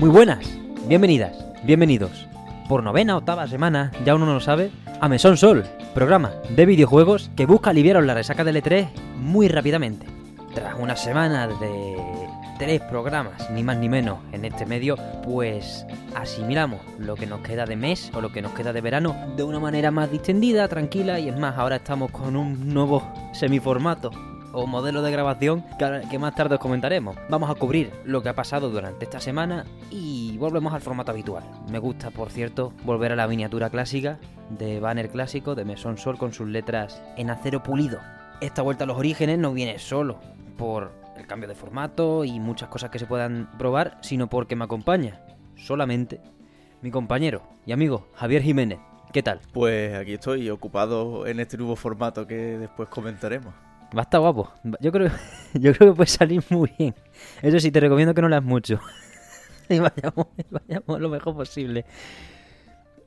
Muy buenas, bienvenidas, bienvenidos. Por novena octava semana, ya uno no lo sabe, a Mesón Sol, programa de videojuegos que busca aliviaros la resaca del E3 muy rápidamente. Tras una semana de tres programas, ni más ni menos, en este medio, pues asimilamos lo que nos queda de mes o lo que nos queda de verano de una manera más distendida, tranquila, y es más, ahora estamos con un nuevo semiformato o modelo de grabación que, más tarde os comentaremos. Vamos a cubrir lo que ha pasado durante esta semana y volvemos al formato habitual. Me gusta, por cierto, volver a la miniatura clásica de banner clásico de Mesón Sol con sus letras en acero pulido. Esta vuelta a los orígenes no viene solo por el cambio de formato y muchas cosas que se puedan probar, sino porque me acompaña solamente mi compañero y amigo Javier Jiménez. ¿Qué tal? Pues aquí estoy ocupado en este nuevo formato que después comentaremos. Va a estar guapo. Yo creo, yo creo que puede salir muy bien. Eso sí, te recomiendo que no leas mucho. y vayamos, vayamos lo mejor posible.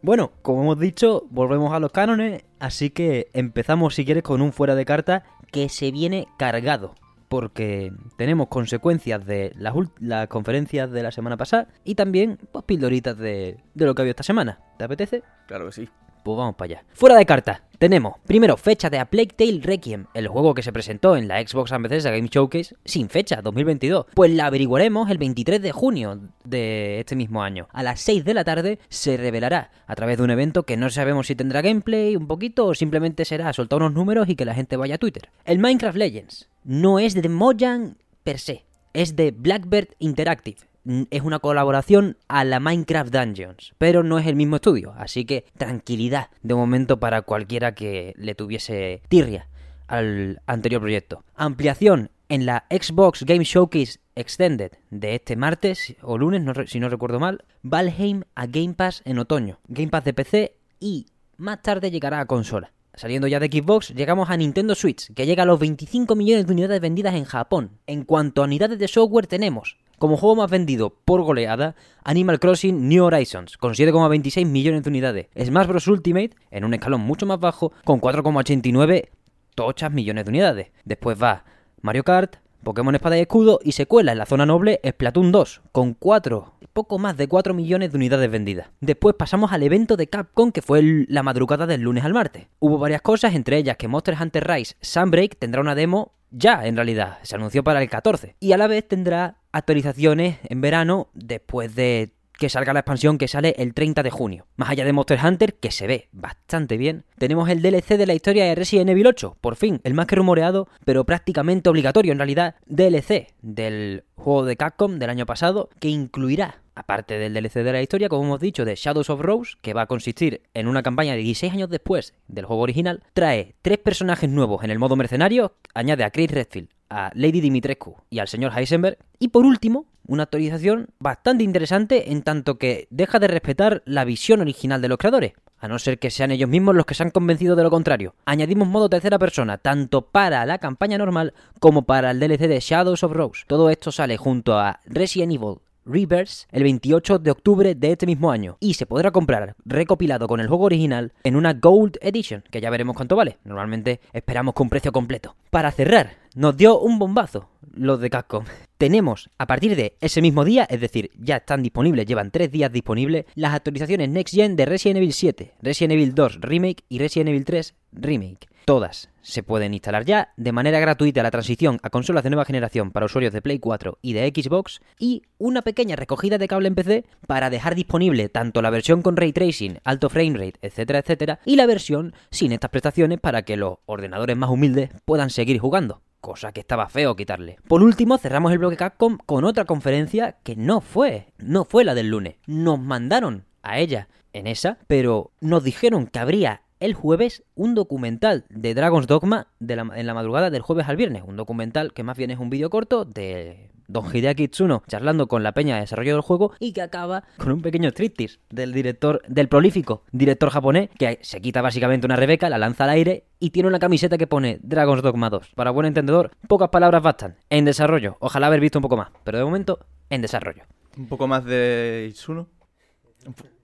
Bueno, como hemos dicho, volvemos a los cánones, así que empezamos si quieres con un fuera de carta que se viene cargado. Porque tenemos consecuencias de las, las conferencias de la semana pasada y también pues, pildoritas de, de lo que ha habido esta semana. ¿Te apetece? Claro que sí. Pues vamos para allá. Fuera de carta, tenemos primero fecha de A Plague Tale Requiem, el juego que se presentó en la Xbox and Bethesda Game Showcase sin fecha, 2022. Pues la averiguaremos el 23 de junio de este mismo año. A las 6 de la tarde se revelará a través de un evento que no sabemos si tendrá gameplay un poquito o simplemente será soltar unos números y que la gente vaya a Twitter. El Minecraft Legends no es de Mojang per se, es de Blackbird Interactive es una colaboración a la Minecraft Dungeons, pero no es el mismo estudio, así que tranquilidad de momento para cualquiera que le tuviese tirria al anterior proyecto. Ampliación en la Xbox Game Showcase Extended de este martes o lunes, no, si no recuerdo mal, Valheim a Game Pass en otoño, Game Pass de PC y más tarde llegará a consola. Saliendo ya de Xbox, llegamos a Nintendo Switch, que llega a los 25 millones de unidades vendidas en Japón. En cuanto a unidades de software tenemos como juego más vendido por goleada, Animal Crossing New Horizons, con 7,26 millones de unidades. Smash Bros. Ultimate, en un escalón mucho más bajo, con 4,89 tochas millones de unidades. Después va Mario Kart, Pokémon Espada y Escudo y secuela en la zona noble Splatoon 2, con 4, poco más de 4 millones de unidades vendidas. Después pasamos al evento de Capcom que fue la madrugada del lunes al martes. Hubo varias cosas, entre ellas que Monster Hunter Rise Sunbreak tendrá una demo ya, en realidad, se anunció para el 14. Y a la vez tendrá actualizaciones en verano después de que salga la expansión que sale el 30 de junio. Más allá de Monster Hunter, que se ve bastante bien, tenemos el DLC de la historia de Resident Evil 8, por fin, el más que rumoreado, pero prácticamente obligatorio en realidad, DLC del juego de Capcom del año pasado, que incluirá aparte del DLC de la historia, como hemos dicho, de Shadows of Rose, que va a consistir en una campaña de 16 años después del juego original, trae tres personajes nuevos en el modo mercenario, añade a Chris Redfield, a Lady Dimitrescu y al señor Heisenberg, y por último, una actualización bastante interesante en tanto que deja de respetar la visión original de los creadores, a no ser que sean ellos mismos los que se han convencido de lo contrario. Añadimos modo tercera persona, tanto para la campaña normal como para el DLC de Shadows of Rose. Todo esto sale junto a Resident Evil Reverse el 28 de octubre de este mismo año y se podrá comprar recopilado con el juego original en una Gold Edition, que ya veremos cuánto vale. Normalmente esperamos con precio completo. Para cerrar, nos dio un bombazo los de Capcom. Tenemos a partir de ese mismo día, es decir, ya están disponibles, llevan tres días disponibles, las actualizaciones Next Gen de Resident Evil 7, Resident Evil 2 Remake y Resident Evil 3 Remake. Todas se pueden instalar ya de manera gratuita la transición a consolas de nueva generación para usuarios de Play 4 y de Xbox y una pequeña recogida de cable en PC para dejar disponible tanto la versión con ray tracing, alto frame rate, etcétera, etcétera, y la versión sin estas prestaciones para que los ordenadores más humildes puedan seguir jugando cosa que estaba feo quitarle. Por último, cerramos el bloque Capcom con otra conferencia que no fue, no fue la del lunes. Nos mandaron a ella en esa, pero nos dijeron que habría el jueves un documental de Dragon's Dogma en la madrugada del jueves al viernes. Un documental que más bien es un vídeo corto de Don Hideaki Tsuno charlando con la peña de desarrollo del juego y que acaba con un pequeño striptease del director, del prolífico director japonés que se quita básicamente una Rebeca, la lanza al aire y tiene una camiseta que pone Dragon's Dogma 2. Para buen entendedor, pocas palabras bastan. En desarrollo. Ojalá haber visto un poco más, pero de momento en desarrollo. ¿Un poco más de Itsuno?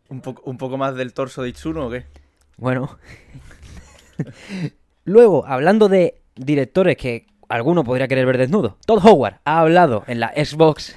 ¿Un, un poco más del torso de Itsuno o qué? Bueno. Luego, hablando de directores que alguno podría querer ver desnudo, Todd Howard ha hablado en la Xbox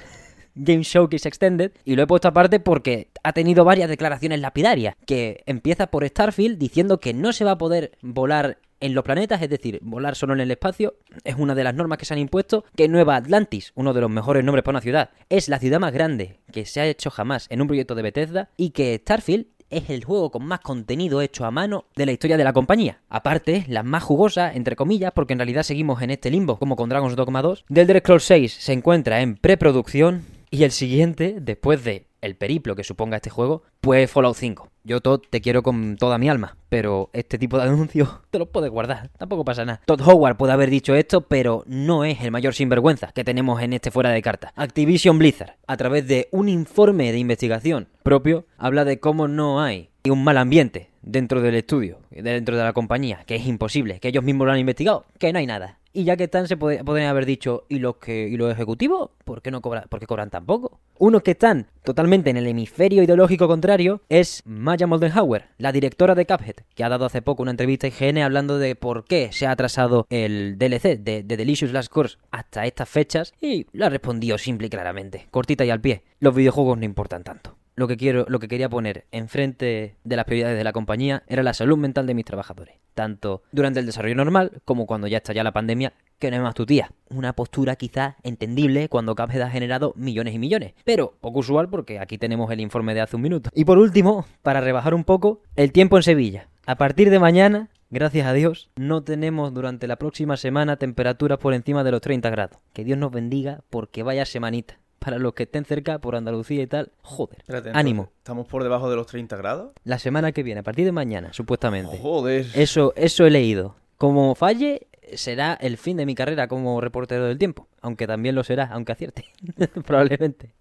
Game Showcase Extended y lo he puesto aparte porque ha tenido varias declaraciones lapidarias, que empieza por Starfield diciendo que no se va a poder volar en los planetas, es decir, volar solo en el espacio, es una de las normas que se han impuesto, que Nueva Atlantis, uno de los mejores nombres para una ciudad, es la ciudad más grande que se ha hecho jamás en un proyecto de Bethesda y que Starfield es el juego con más contenido hecho a mano de la historia de la compañía. Aparte, la más jugosa, entre comillas, porque en realidad seguimos en este limbo, como con Dragon's Dogma 2. Del Elder Scrolls 6 se encuentra en preproducción y el siguiente, después de el periplo que suponga este juego, pues Fallout 5. Yo, Todd, te quiero con toda mi alma, pero este tipo de anuncios te los puedes guardar, tampoco pasa nada. Todd Howard puede haber dicho esto, pero no es el mayor sinvergüenza que tenemos en este fuera de carta. Activision Blizzard, a través de un informe de investigación propio, habla de cómo no hay un mal ambiente dentro del estudio, dentro de la compañía, que es imposible, que ellos mismos lo han investigado, que no hay nada. Y ya que están, se podrían haber dicho, ¿y los, que, ¿y los ejecutivos? ¿Por qué no cobran, por cobran tan poco? Unos que están totalmente en el hemisferio ideológico contrario es Maya Moldenhauer, la directora de Cuphead, que ha dado hace poco una entrevista a IGN hablando de por qué se ha atrasado el DLC de, de Delicious Last Course hasta estas fechas y lo ha respondido simple y claramente, cortita y al pie. Los videojuegos no importan tanto lo que quiero, lo que quería poner enfrente de las prioridades de la compañía era la salud mental de mis trabajadores, tanto durante el desarrollo normal como cuando ya está ya la pandemia, que no es más tu tía. Una postura quizás entendible cuando Cuphead ha generado millones y millones, pero poco usual porque aquí tenemos el informe de hace un minuto. Y por último, para rebajar un poco, el tiempo en Sevilla. A partir de mañana Gracias a Dios, no tenemos durante la próxima semana temperaturas por encima de los 30 grados. Que Dios nos bendiga porque vaya semanita para los que estén cerca por Andalucía y tal. Joder, ánimo. ¿Estamos por debajo de los 30 grados? La semana que viene, a partir de mañana, supuestamente. Joder. Eso, eso he leído. Como falle, será el fin de mi carrera como reportero del tiempo. Aunque también lo será, aunque acierte. Probablemente.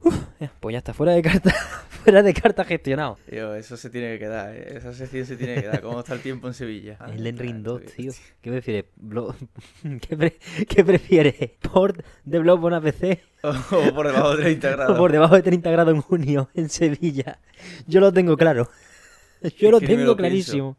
pues ya está, fuera de carta. fuera de carta gestionado. Tío, eso se tiene que quedar. ¿eh? Esa sección se tiene que quedar. ¿Cómo está el tiempo en Sevilla? el Enring 2, tío. ¿Qué prefieres? ¿Qué, prefieres? ¿Port de Blob una PC? o por debajo de 30 grados. O por debajo de 30 grados en junio, en Sevilla. Yo lo tengo claro. Yo lo tengo clarísimo.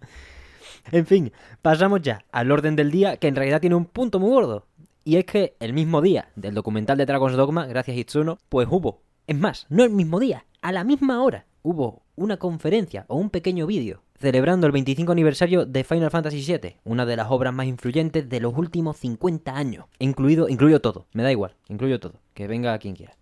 En fin, pasamos ya al orden del día, que en realidad tiene un punto muy gordo. Y es que el mismo día del documental de Dragon's Dogma, gracias a Itsuno, pues hubo. Es más, no el mismo día, a la misma hora, hubo una conferencia o un pequeño vídeo celebrando el 25 aniversario de Final Fantasy VII, una de las obras más influyentes de los últimos 50 años. Incluido, incluyo todo, me da igual, incluyo todo, que venga quien quiera.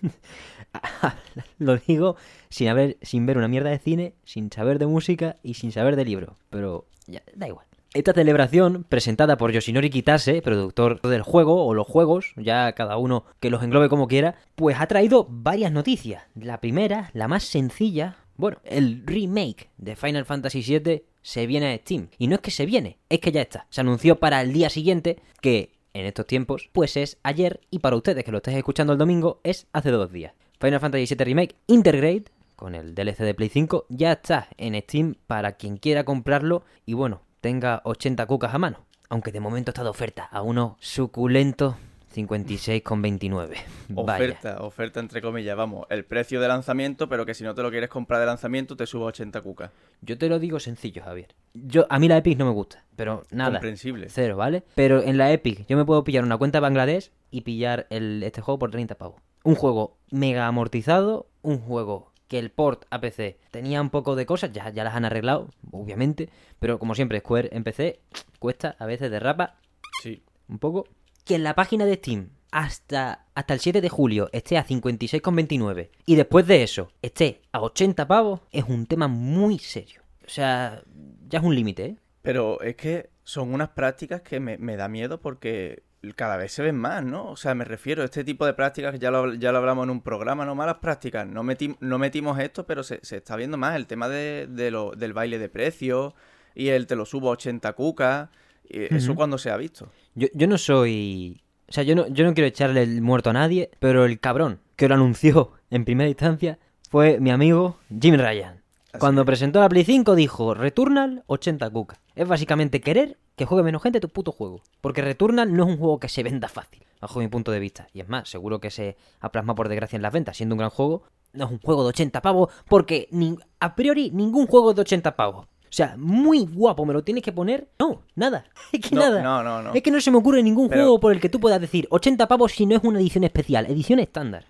Lo digo sin, haber, sin ver una mierda de cine, sin saber de música y sin saber de libro. Pero ya, da igual. Esta celebración, presentada por Yoshinori Kitase, productor del juego o los juegos, ya cada uno que los englobe como quiera, pues ha traído varias noticias. La primera, la más sencilla, bueno, el remake de Final Fantasy VII se viene a Steam. Y no es que se viene, es que ya está. Se anunció para el día siguiente que en estos tiempos, pues es ayer y para ustedes que lo estéis escuchando el domingo es hace dos días. Final Fantasy VII Remake Intergrade con el DLC de Play 5 ya está en Steam para quien quiera comprarlo y bueno, tenga 80 cucas a mano. Aunque de momento está de oferta a unos suculentos 56,29. Oferta, oferta entre comillas, vamos, el precio de lanzamiento, pero que si no te lo quieres comprar de lanzamiento te subo 80 cucas. Yo te lo digo sencillo, Javier. Yo a mí la Epic no me gusta, pero nada. Comprensible. Cero, ¿vale? Pero en la Epic yo me puedo pillar una cuenta de Bangladesh y pillar el, este juego por 30 pavos. Un juego mega amortizado, un juego que el port a PC tenía un poco de cosas, ya, ya las han arreglado, obviamente, pero como siempre, Square en PC cuesta, a veces derrapa. Sí. Un poco que en la página de Steam hasta, hasta el 7 de julio esté a 56,29 y después de eso esté a 80 pavos, es un tema muy serio. O sea, ya es un límite, ¿eh? Pero es que son unas prácticas que me, da miedo porque cada vez se ven más, ¿no? O sea, me refiero a este tipo de prácticas, ya lo, ya lo hablamos en un programa, no malas prácticas, no, no metimos esto, pero se, está viendo más el tema de, lo, del baile de precios y el te lo subo a 80 cucas ¿Eso cuando se ha visto? Yo, yo no soy... O sea, yo no, yo no quiero echarle el muerto a nadie, pero el cabrón que lo anunció en primera instancia fue mi amigo Jim Ryan. Cuando presentó la Play 5 dijo, Returnal 80 cuca. Es básicamente querer que juegue menos gente tu puto juego. Porque Returnal no es un juego que se venda fácil, bajo mi punto de vista. Y es más, seguro que se ha plasmado por desgracia en las ventas, siendo un gran juego. No es un juego de 80 pavos, porque a priori ningún juego es de 80 pavos. O sea, muy guapo, me lo tienes que poner. No, nada. Es que nada. No, no, no. Es que no se me ocurre ningún juego por el que tú puedas decir 80 pavos si no es una edición especial, edición estándar.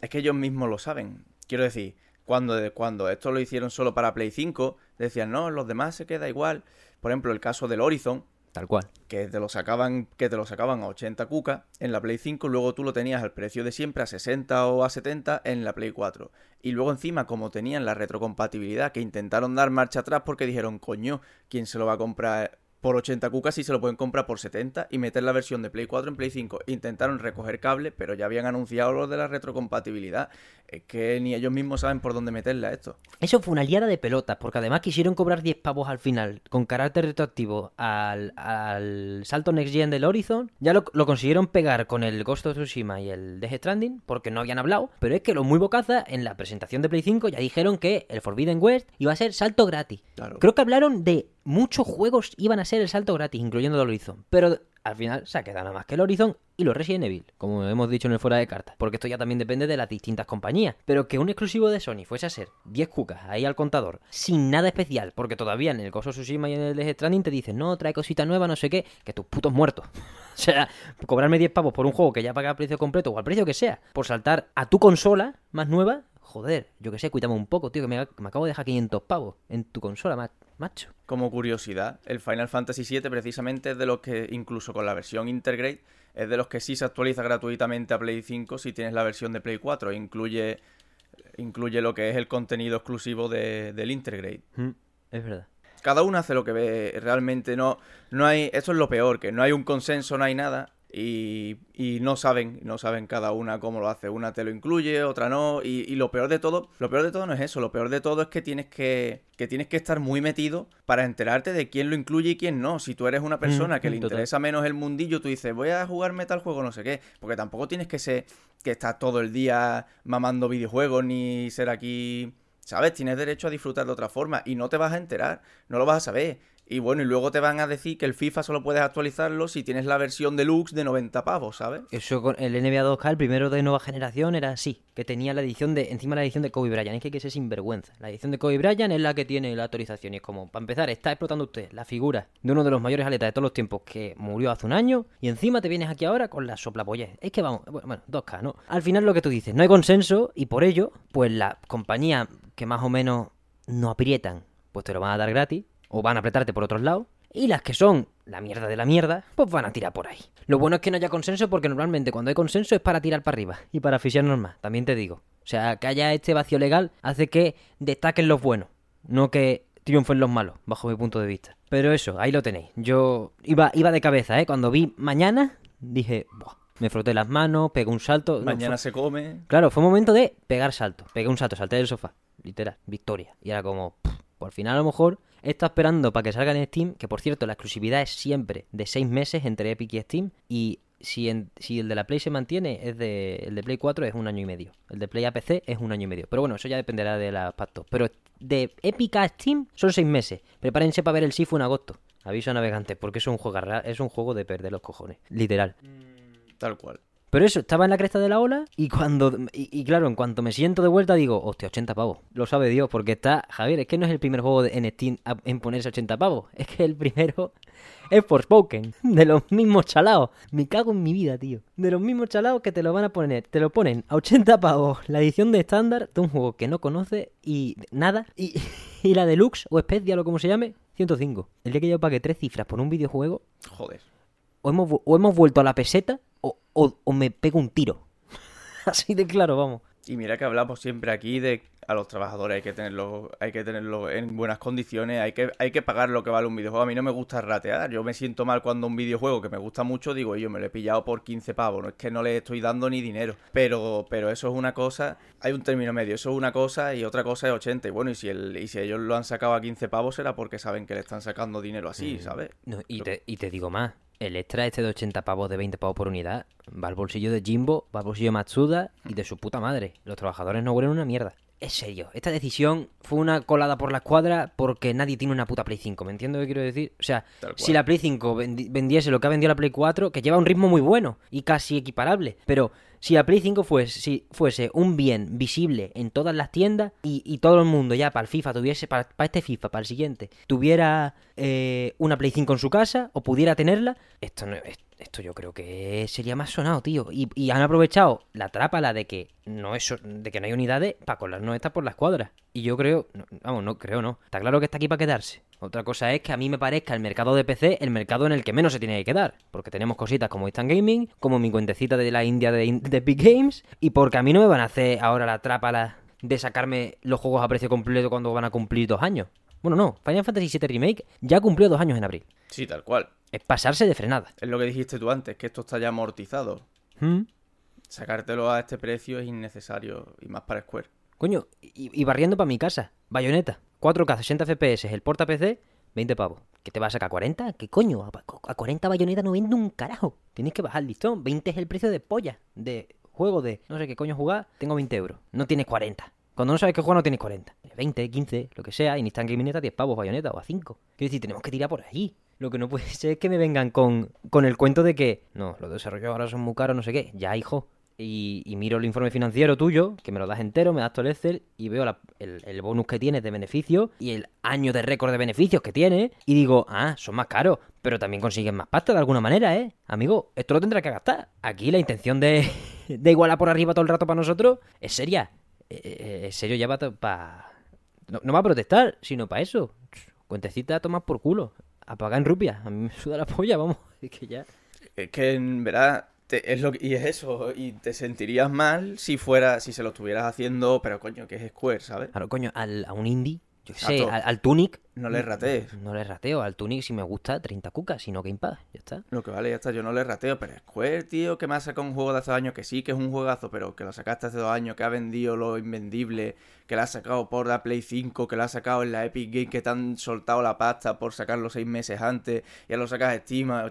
es que ellos mismos lo saben. Quiero decir, cuando, cuando esto lo hicieron solo para Play 5, decían, no, los demás se queda igual. Por ejemplo, el caso del Horizon, Tal cual. que te lo sacaban, que te lo sacaban a 80 cuca en la Play 5, luego tú lo tenías al precio de siempre, a 60 o a 70 en la Play 4. Y luego encima, como tenían la retrocompatibilidad, que intentaron dar marcha atrás porque dijeron, coño, ¿quién se lo va a comprar por 80 cucas si se lo pueden comprar por 70 y meter la versión de Play 4 en Play 5? Intentaron recoger cable, pero ya habían anunciado lo de la retrocompatibilidad. Es que ni ellos mismos saben por dónde meterla esto. Eso fue una liada de pelotas, porque además quisieron cobrar 10 pavos al final, con carácter retroactivo, al, al salto Next Gen del Horizon. Ya lo, lo consiguieron pegar con el Ghost of Tsushima y el Death Stranding, porque no habían hablado. Pero es que los muy bocazas, en la presentación de Play 5, ya dijeron que el Forbidden West iba a ser salto gratis. Claro. Creo que hablaron de muchos juegos iban a ser el salto gratis, incluyendo el Horizon. Pero al final se ha quedado nada más que el Horizon y los Resident Evil, como hemos dicho en el fuera de cartas. Porque esto ya también depende de las distintas compañías. Pero que un exclusivo de Sony fuese a ser 10 cucas ahí al contador, sin nada especial, porque todavía en el of Tsushima y en el Death Stranding te dicen, no, trae cosita nueva, no sé qué, que tus putos muertos. o sea, cobrarme 10 pavos por un juego que ya paga a precio completo o al precio que sea, por saltar a tu consola más nueva, joder, yo que sé, cuítame un poco, tío, que me, me acabo de dejar 500 pavos en tu consola, ma- macho. Como curiosidad, el Final Fantasy VII precisamente es de los que, incluso con la versión Intergrade, es de los que sí se actualiza gratuitamente a Play 5 si tienes la versión de Play 4. Incluye, incluye lo que es el contenido exclusivo de- del Intergrade. Mm, es verdad. Cada uno hace lo que ve, realmente no, no hay, eso es lo peor, que no hay un consenso, no hay nada. Y, y no saben, no saben cada una cómo lo hace. Una te lo incluye, otra no. Y, y lo peor de todo, lo peor de todo no es eso. Lo peor de todo es que tienes que, que tienes que estar muy metido para enterarte de quién lo incluye y quién no. Si tú eres una persona que le total. interesa menos el mundillo, tú dices, voy a jugarme tal juego, no sé qué. Porque tampoco tienes que ser que estás todo el día mamando videojuegos ni ser aquí. ¿Sabes? Tienes derecho a disfrutar de otra forma y no te vas a enterar, no lo vas a saber. Y bueno, y luego te van a decir que el FIFA solo puedes actualizarlo si tienes la versión deluxe de 90 pavos, ¿sabes? Eso con el NBA 2K, el primero de nueva generación, era así, que tenía la edición de, encima la edición de Kobe Bryant, es que hay que ser sinvergüenza. La edición de Kobe Bryant es la que tiene la autorización y es como, para empezar, está explotando usted la figura de uno de los mayores atletas de todos los tiempos que murió hace un año y encima te vienes aquí ahora con la soplapollez. Es que vamos, bueno, bueno, 2K, ¿no? Al final lo que tú dices, no hay consenso y por ello, pues la compañía que más o menos no aprietan, pues te lo van a dar gratis o van a apretarte por otros lados. Y las que son la mierda de la mierda, pues van a tirar por ahí. Lo bueno es que no haya consenso porque normalmente cuando hay consenso es para tirar para arriba y para asfixiarnos más, también te digo. O sea, que haya este vacío legal hace que destaquen los buenos, no que triunfen los malos, bajo mi punto de vista. Pero eso, ahí lo tenéis. Yo iba, iba de cabeza, ¿eh? Cuando vi mañana, dije, Buah", me froté las manos, pegué un salto. No, Mañana fue- se come. Claro, fue un momento de pegar salto. Pegué un salto, salté del sofá. Literal, victoria. Y era como, pff, al final a lo mejor está esperando para que salga en Steam, que por cierto la exclusividad es siempre de 6 meses entre Epic y Steam. Y si, en- si el de la Play se mantiene, es de, el de Play 4 es un año y medio. El de Play a PC es un año y medio. Pero bueno, eso ya dependerá de los pactos. Pero de Epic a Steam son 6 meses. Prepárense para ver el Sifu en agosto. Aviso a navegantes, porque es un juego, es un juego de perder los cojones. Literal. Tal cual. Pero eso, estaba en la cresta de la ola y cuando. Y, y claro, en cuanto me siento de vuelta digo, hostia, 80 pavos. Lo sabe Dios, porque está. Javier, es que no es el primer juego de, en Steam a- en ponerse 80 pavos. Es que el primero es Forspoken. De los mismos chalaos. Me cago en mi vida, tío. De los mismos chalaos que te lo van a poner. Te lo ponen a 80 pavos. La edición de estándar de un juego que no conoce y nada. Y, y la deluxe o especial o como se llame, 105. El día que yo pagué tres cifras por un videojuego, Joder. o hemos, o hemos vuelto a la peseta o, o- o me pego un tiro. Así de claro, vamos. Y mira que hablamos siempre aquí de a los trabajadores hay que tenerlo, hay que tenerlo en buenas condiciones, hay que, hay que pagar lo que vale un videojuego. A mí no me gusta ratear, yo me siento mal cuando un videojuego que me gusta mucho digo, yo me lo he pillado por 15 pavos, no es que no le estoy dando ni dinero. Pero, pero eso es una cosa, hay un término medio, eso es una cosa y otra cosa es 80. Y bueno, y si el, y si ellos lo han sacado a 15 pavos será porque saben que le están sacando dinero así, ¿sabes? No, y, te, y te digo más. El extra este de 80 pavos, de 20 pavos por unidad, va al bolsillo de Jimbo, va al bolsillo de Matsuda y de su puta madre. Los trabajadores no huelen una mierda. Es serio, esta decisión fue una colada por la escuadra porque nadie tiene una puta Play 5, ¿me entiendes lo que quiero decir? O sea, si la Play 5 vendi- vendiese lo que ha vendido la Play 4, que lleva un ritmo muy bueno y casi equiparable, pero Si la Play 5 fuese, fuese un bien visible en todas las tiendas y, y todo el mundo ya para el FIFA tuviese, para, para este FIFA, para el siguiente, tuviera eh, una Play 5 en su casa o pudiera tenerla, esto no, es- esto yo creo que sería más sonado, tío. Y, han aprovechado la trápala de que no es, de que no hay unidades para colarnos estas por las cuadras. Y yo creo, no, vamos, no creo no. Está claro que está aquí para quedarse. Otra cosa es que a mí me parezca el mercado de PC el mercado en el que menos se tiene que quedar. Porque tenemos cositas como Instant Gaming, como mi cuentecita de la India de, de Epic Games. Y porque a mí no me van a hacer ahora la trápala de sacarme los juegos a precio completo cuando van a cumplir dos años. Bueno, no, Final Fantasy VII Remake ya cumplió dos años en abril. Sí, tal cual. Es pasarse de frenada. Es lo que dijiste tú antes, que esto está ya amortizado. ¿Mm? Sacártelo a este precio es innecesario y más para Square. Coño, y, y barriendo para mi casa. Bayoneta. 4K, 60 FPS, el porta PC, 20 pavos. ¿Qué te va a sacar? ¿40? ¿Qué coño? A, a 40 bayoneta no vende un carajo. Tienes que bajar listón. 20 es el precio de polla. De juego de no sé qué coño jugar. Tengo 20 euros. No tienes 40. Cuando no sabes qué jugar no tienes 40. 20, 15, lo que sea. Y ni están Gaming a 10 pavos bayoneta o a 5. Quiero decir, tenemos que tirar por allí. Lo que no puede ser es que me vengan con, con el cuento de que no, los desarrollos ahora son muy caros, no sé qué. Ya, hijo. Y, miro el informe financiero tuyo, que me lo das entero, me das todo el Excel y veo el, el bonus que tienes de beneficio y el año de récord de beneficios que tiene y digo, ah, son más caros, pero también consiguen más pasta de alguna manera, ¿eh? Amigo, esto lo tendrá que gastar. Aquí la intención de, de igualar por arriba todo el rato para nosotros es seria. Eh, eh, serio ya va para... No, no va a protestar, sino para eso. Cuentecita a tomar por culo. A pagar en rupias. A mí me suda la polla, vamos. Es que ya... Es que en verdad te- es lo que- y es eso y te sentirías mal si fuera si se lo estuvieras haciendo, pero coño, que es Square, ¿sabes? Claro, coño, al, a un indie, yo qué sé, Exacto. al, al Tunic. No le ratees. No le rateo, al Tunic si me gusta 30 cucas, si no Game Pass, ya está. Lo que vale, ya está, yo no le rateo, pero Square, tío, que me ha sacado un juego de hace dos años, que sí que es un juegazo, pero que lo sacaste hace dos años, que ha vendido lo invendible, que lo ha sacado por la Play 5, que lo ha sacado en la Epic Game, que te han soltado la pasta por sacarlo seis meses antes, ya lo sacas. Venga,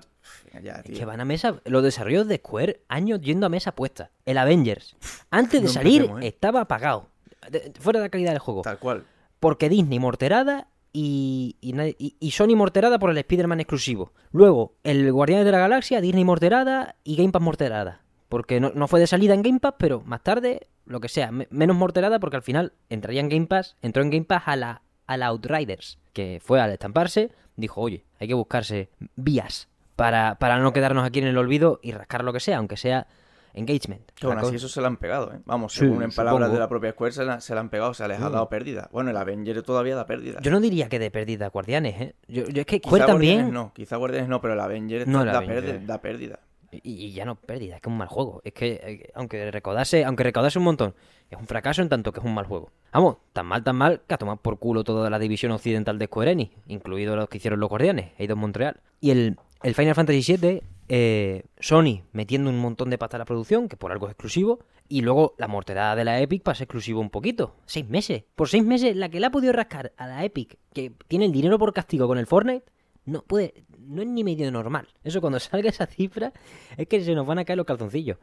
ya, Es que van a mesa, los desarrollos de Square, años yendo a mesa puesta. El Avengers, antes de No salir, empecemos, ¿eh? estaba apagado. De- fuera de la calidad del juego. Tal cual. Porque Disney morterada y, y, y- Sony morterada por el Spider-Man exclusivo. Luego, el Guardianes de la Galaxia, Disney morterada y Game Pass morterada. Porque no, no fue de salida en Game Pass, pero más tarde, lo que sea, me- menos morterada porque al final entraría en Game Pass, entró en Game Pass a la, a la Outriders, que fue al estamparse, dijo, oye, hay que buscarse vías para, para no quedarnos aquí en el olvido y rascar lo que sea, aunque sea engagement. Aún La así eso se lo han pegado, ¿eh? Vamos, Sí, según en palabras de la propia Square se la, se la han pegado, se les ha Mm. dado pérdida. Bueno, el Avenger todavía da pérdida. Yo no diría que de pérdida Guardianes, ¿eh? Yo, yo es que Quizá Square Guardianes también... no, quizá Guardianes no, pero el Avenger No, el da, Avenger. pérdida, da pérdida. Y, y ya no pérdida, es que es un mal juego. Es que eh, aunque recaudase, aunque recaudase un montón, es un fracaso en tanto que es un mal juego. Vamos, tan mal, tan mal, que a tomar por culo toda la división occidental de Square Enix, incluidos los que hicieron los Guardianes, Eidos Montreal. Y el, el Final Fantasy VII, eh, Sony metiendo un montón de pasta a la producción, que por algo es exclusivo, y luego la morterada de la Epic ser exclusivo un poquito. Seis meses. Por seis meses, la que le ha podido rascar a la Epic, que tiene el dinero por castigo con el Fortnite, no puede, no es ni medio normal. Eso cuando salga esa cifra es que se nos van a caer los calzoncillos.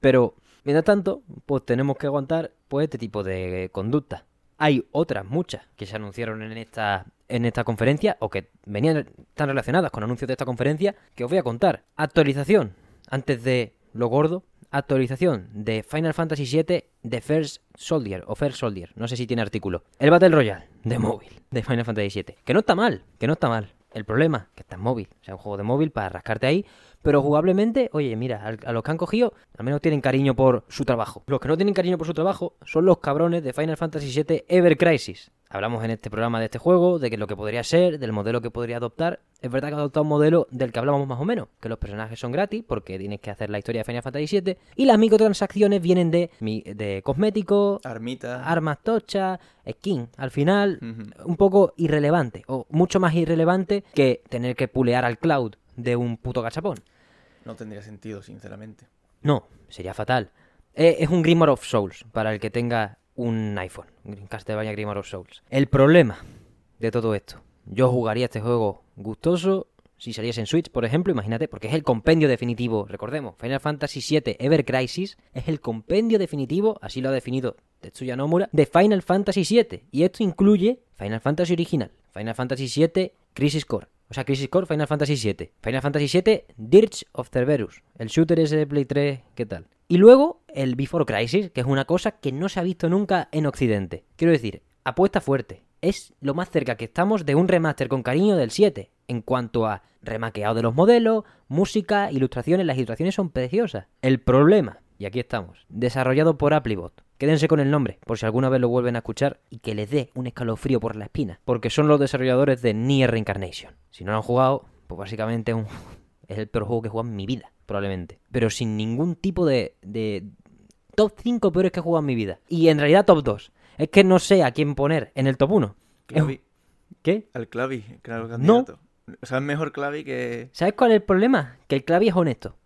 Pero, mientras tanto, pues tenemos que aguantar pues este tipo de conducta. Hay otras muchas que se anunciaron en esta en esta conferencia o que venían tan relacionadas con anuncios de esta conferencia que os voy a contar. Actualización antes de lo gordo, actualización de Final Fantasy VII de First Soldier o First Soldier, no sé si tiene artículo. El Battle Royale de móvil de Final Fantasy VII, que no está mal, que no está mal. El problema, que está en móvil, o sea, un juego de móvil para rascarte ahí, pero jugablemente, oye, mira, a los que han cogido, al menos tienen cariño por su trabajo. Los que no tienen cariño por su trabajo son los cabrones de Final Fantasy VII Ever Crisis. Hablamos en este programa de este juego, de que lo que podría ser, del modelo que podría adoptar. Es verdad que ha adoptado un modelo del que hablamos más o menos, que los personajes son gratis, porque tienes que hacer la historia de Final Fantasy VII, y las microtransacciones vienen de, de cosméticos, Armita. armas tochas, skin. Al final, un poco irrelevante, o mucho más irrelevante que tener que pulear al cloud de un puto gachapón. No tendría sentido, sinceramente. No, sería fatal. Eh, es un Grimoire of Souls para el que tenga un iPhone. Castlevania Grimoire of Souls. El problema de todo esto. Yo jugaría este juego gustoso si saliese en Switch, por ejemplo, imagínate, porque es el compendio definitivo, recordemos, Final Fantasy VII Ever Crisis es el compendio definitivo, así lo ha definido Tetsuya Nomura, de Final Fantasy VII. Y esto incluye Final Fantasy original, Final Fantasy VII Crisis Core. O sea, Crisis Core, Final Fantasy VII. Final Fantasy VII, Dirge of Cerberus. El shooter ese de Play 3, ¿qué tal? Y luego el Before Crisis, que es una cosa que no se ha visto nunca en Occidente. Quiero decir, apuesta fuerte. Es lo más cerca que estamos de un remaster con cariño del 7. En cuanto a remaqueado de los modelos, música, ilustraciones, las ilustraciones son preciosas. El problema, y aquí estamos, desarrollado por Applebot. Quédense con el nombre, por si alguna vez lo vuelven a escuchar y que les dé un escalofrío por la espina, porque son los desarrolladores de Nier Reincarnation. Si no lo han jugado, pues básicamente un... es el peor juego que he jugado en mi vida, probablemente. Pero sin ningún tipo de, de... top 5 peores que he jugado en mi vida. Y en realidad top 2. Es que no sé a quién poner en el top 1. Clavi. ¿Qué? Al Clavi, claro, candidato. O sea, es mejor Clavi que... ¿Sabes cuál es el problema? Que el Clavi es honesto.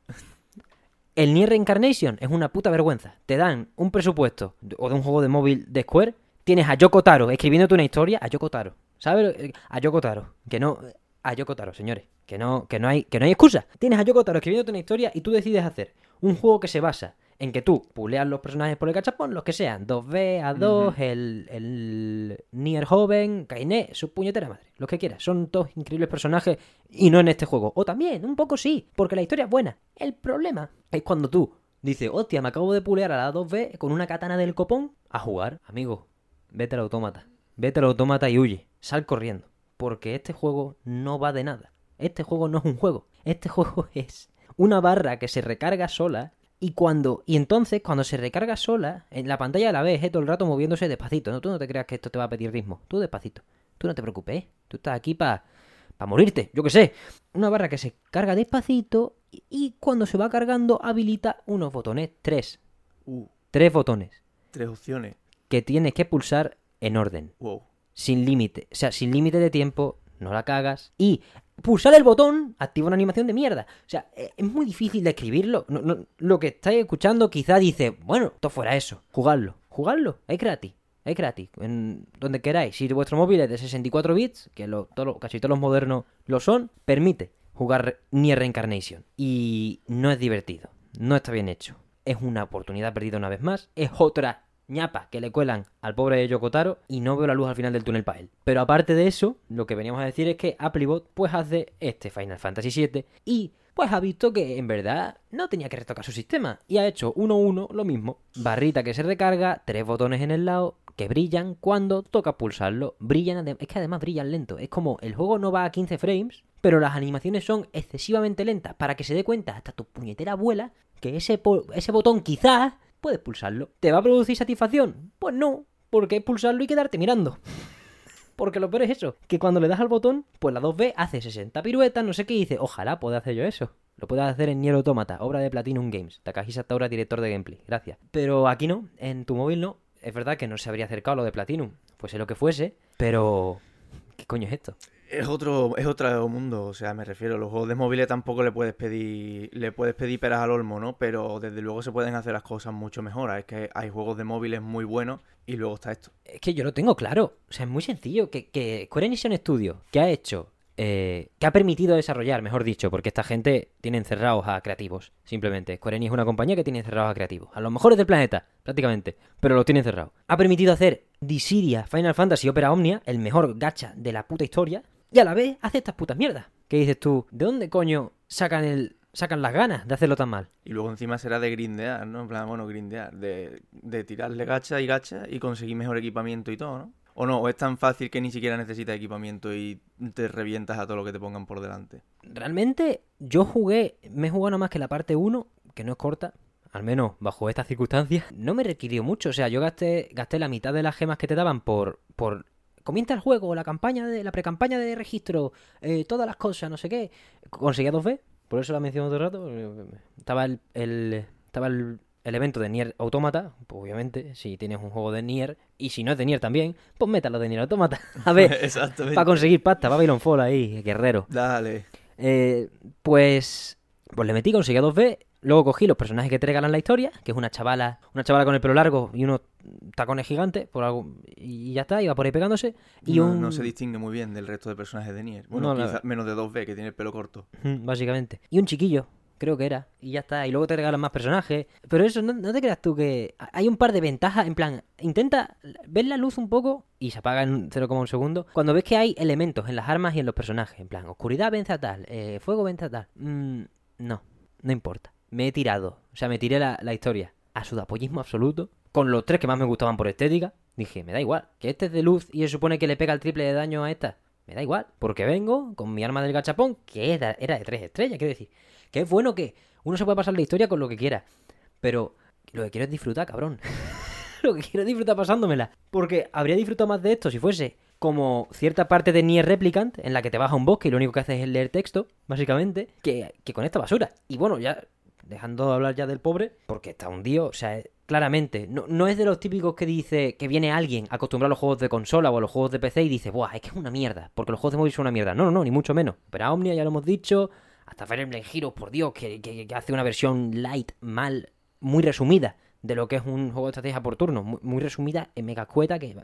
El Nier Reincarnation es una puta vergüenza. Te dan un presupuesto o de un juego de móvil de Square. Tienes a Yoko Taro escribiéndote una historia. A Yoko Taro. ¿Sabes? A Yoko Taro. Que no. A Yoko Taro, señores. Que no, que no hay, que no hay excusa. Tienes a Yoko Taro escribiéndote una historia y tú decides hacer un juego que se basa en que tú puleas los personajes por el cachapón, los que sean, 2B, A2, el, el Nier joven, Kainé, su puñetera madre, los que quieras. Son todos increíbles personajes y no en este juego. O también, un poco sí, porque la historia es buena. El problema es cuando tú dices, hostia, me acabo de pulear a la 2B con una katana del copón a jugar. Amigo, vete al autómata. Vete al autómata y huye. Sal corriendo. Porque este juego no va de nada. Este juego no es un juego. Este juego es una barra que se recarga sola y cuando y entonces cuando se recarga sola en la pantalla la vez, eh, todo el rato moviéndose despacito, no tú no te creas que esto te va a pedir ritmo, tú despacito. Tú no te preocupes, ¿eh? tú estás aquí para pa morirte, yo qué sé. Una barra que se carga despacito y, y cuando se va cargando habilita unos botones, tres, Uh, tres botones tres opciones. que tienes que pulsar en orden, Wow. sin límite, o sea, sin límite de tiempo, no la cagas y pulsar el botón activa una animación de mierda. O sea, eh, es muy difícil de lo que estáis escuchando quizá dice, bueno, esto fuera eso. Jugadlo. Jugadlo. Es gratis. Es gratis. En donde queráis. Si vuestro móvil es de 64 bits, que casi todos los modernos lo son, permite jugar Nier Reincarnation. Y no es divertido. No está bien hecho. Es una oportunidad perdida una vez más. Es otra ñapa que le cuelan al pobre Yokotaro y no veo la luz al final del túnel para él. Pero aparte de eso, lo que veníamos a decir es que Applebot pues hace este Final Fantasy VII y pues ha visto que en verdad no tenía que retocar su sistema y ha hecho 1-1 lo mismo. Barrita que se recarga, tres botones en el lado que brillan cuando toca pulsarlo. Brillan, es que además brillan lento. Es como el juego no va a 15 frames, pero las animaciones son excesivamente lentas para que se dé cuenta hasta tu puñetera abuela que ese, ese botón quizás puedes pulsarlo. ¿Te va a producir satisfacción? Pues no, porque es pulsarlo y quedarte mirando. Porque lo peor es eso, que cuando le das al botón, pues la 2B hace 60 piruetas, no sé qué, dice, ojalá pueda hacer yo eso. Lo puedas hacer en Nier Automata, obra de Platinum Games. Takahisa Sataura, director de gameplay. Gracias. Pero aquí no, en tu móvil no. Es verdad que no se habría acercado a lo de Platinum. Fuese lo que fuese, pero... ¿Qué coño es esto? Es otro, es otro mundo, o sea, me refiero, los juegos de móviles tampoco le puedes pedir, le puedes pedir peras al olmo, ¿no? Pero desde luego se pueden hacer las cosas mucho mejor. Es que hay juegos de móviles muy buenos y luego está esto. Es que yo lo tengo claro. O sea, es muy sencillo. Que, que Square Enix Studio, que ha hecho, eh, que ha permitido desarrollar, mejor dicho, porque esta gente tiene encerrados a creativos, simplemente. Square Enix es una compañía que tiene encerrados a creativos. A los mejores del planeta, prácticamente. Pero los tiene encerrados. Ha permitido hacer Dissidia, Final Fantasy, Opera Omnia, el mejor gacha de la puta historia. Y a la vez hace estas putas mierdas. ¿Qué dices tú? ¿De dónde coño sacan el... sacan las ganas de hacerlo tan mal? Y luego encima será de grindear, ¿no? En plan, bueno, grindear, de, de tirarle gacha y gacha y conseguir mejor equipamiento y todo, ¿no? O no, o es tan fácil que ni siquiera necesitas equipamiento y te revientas a todo lo que te pongan por delante. Realmente yo jugué, me he jugado nada más que la parte 1, que no es corta, al menos bajo estas circunstancias, no me requirió mucho. O sea, yo gasté, gasté la mitad de las gemas que te daban por, por comienza el juego, la campaña de, la precampaña de registro, eh, todas las cosas, no sé qué. Conseguía 2B, por eso la menciono todo el rato. Estaba el, el- estaba el, el evento de Nier Automata, pues obviamente, si tienes un juego de Nier, y si no es de Nier también, pues métalo de Nier Automata. A ver, Exactamente. para conseguir pasta, Babylon Fall ahí, guerrero. Dale. Eh, pues, pues le metí, conseguí a 2B. Luego cogí los personajes que te regalan la historia, que es una chavala, una chavala con el pelo largo y unos tacones gigantes, por algo, y ya está, iba por ahí pegándose. Y no, un... no se distingue muy bien del resto de personajes de Nier. Bueno, No, la- quizá menos de 2B, que tiene el pelo corto. Básicamente. Y un chiquillo, creo que era, y ya está. Y luego te regalan más personajes. Pero eso, no, te creas tú que hay un par de ventajas. En plan, intenta ver la luz un poco y se apaga en 0,1 segundo. Cuando ves que hay elementos en las armas y en los personajes. En plan, oscuridad vence a tal, eh, fuego vence a tal. Mm, no, no importa. Me he tirado, o sea, me tiré la, la historia a sudapollismo absoluto. Con los tres que más me gustaban por estética. Dije, me da igual. Que este es de luz y se supone que le pega el triple de daño a esta. Me da igual, porque vengo con mi arma del gachapón, que era, era de tres estrellas, quiero decir. Que es bueno que uno se puede pasar la historia con lo que quiera. Pero lo que quiero es disfrutar, cabrón. lo que quiero es disfrutar pasándomela. Porque habría disfrutado más de esto si fuese como cierta parte de Nier Replicant, en la que te vas a un bosque y lo único que haces es leer texto, básicamente, que, que con esta basura. Y bueno, ya dejando de hablar ya del pobre, porque está hundido, o sea, claramente, no, no es de los típicos que dice que viene alguien acostumbrado a los juegos de consola o a los juegos de PC y dice, buah, es que es una mierda, porque los juegos de móvil son una mierda. No, no, no, ni mucho menos. Pero Omnia ya lo hemos dicho, hasta Fire Emblem Heroes, por Dios, que, que, que hace una versión light, mal, muy resumida de lo que es un juego de estrategia por turno, muy, muy resumida en mega cueta, que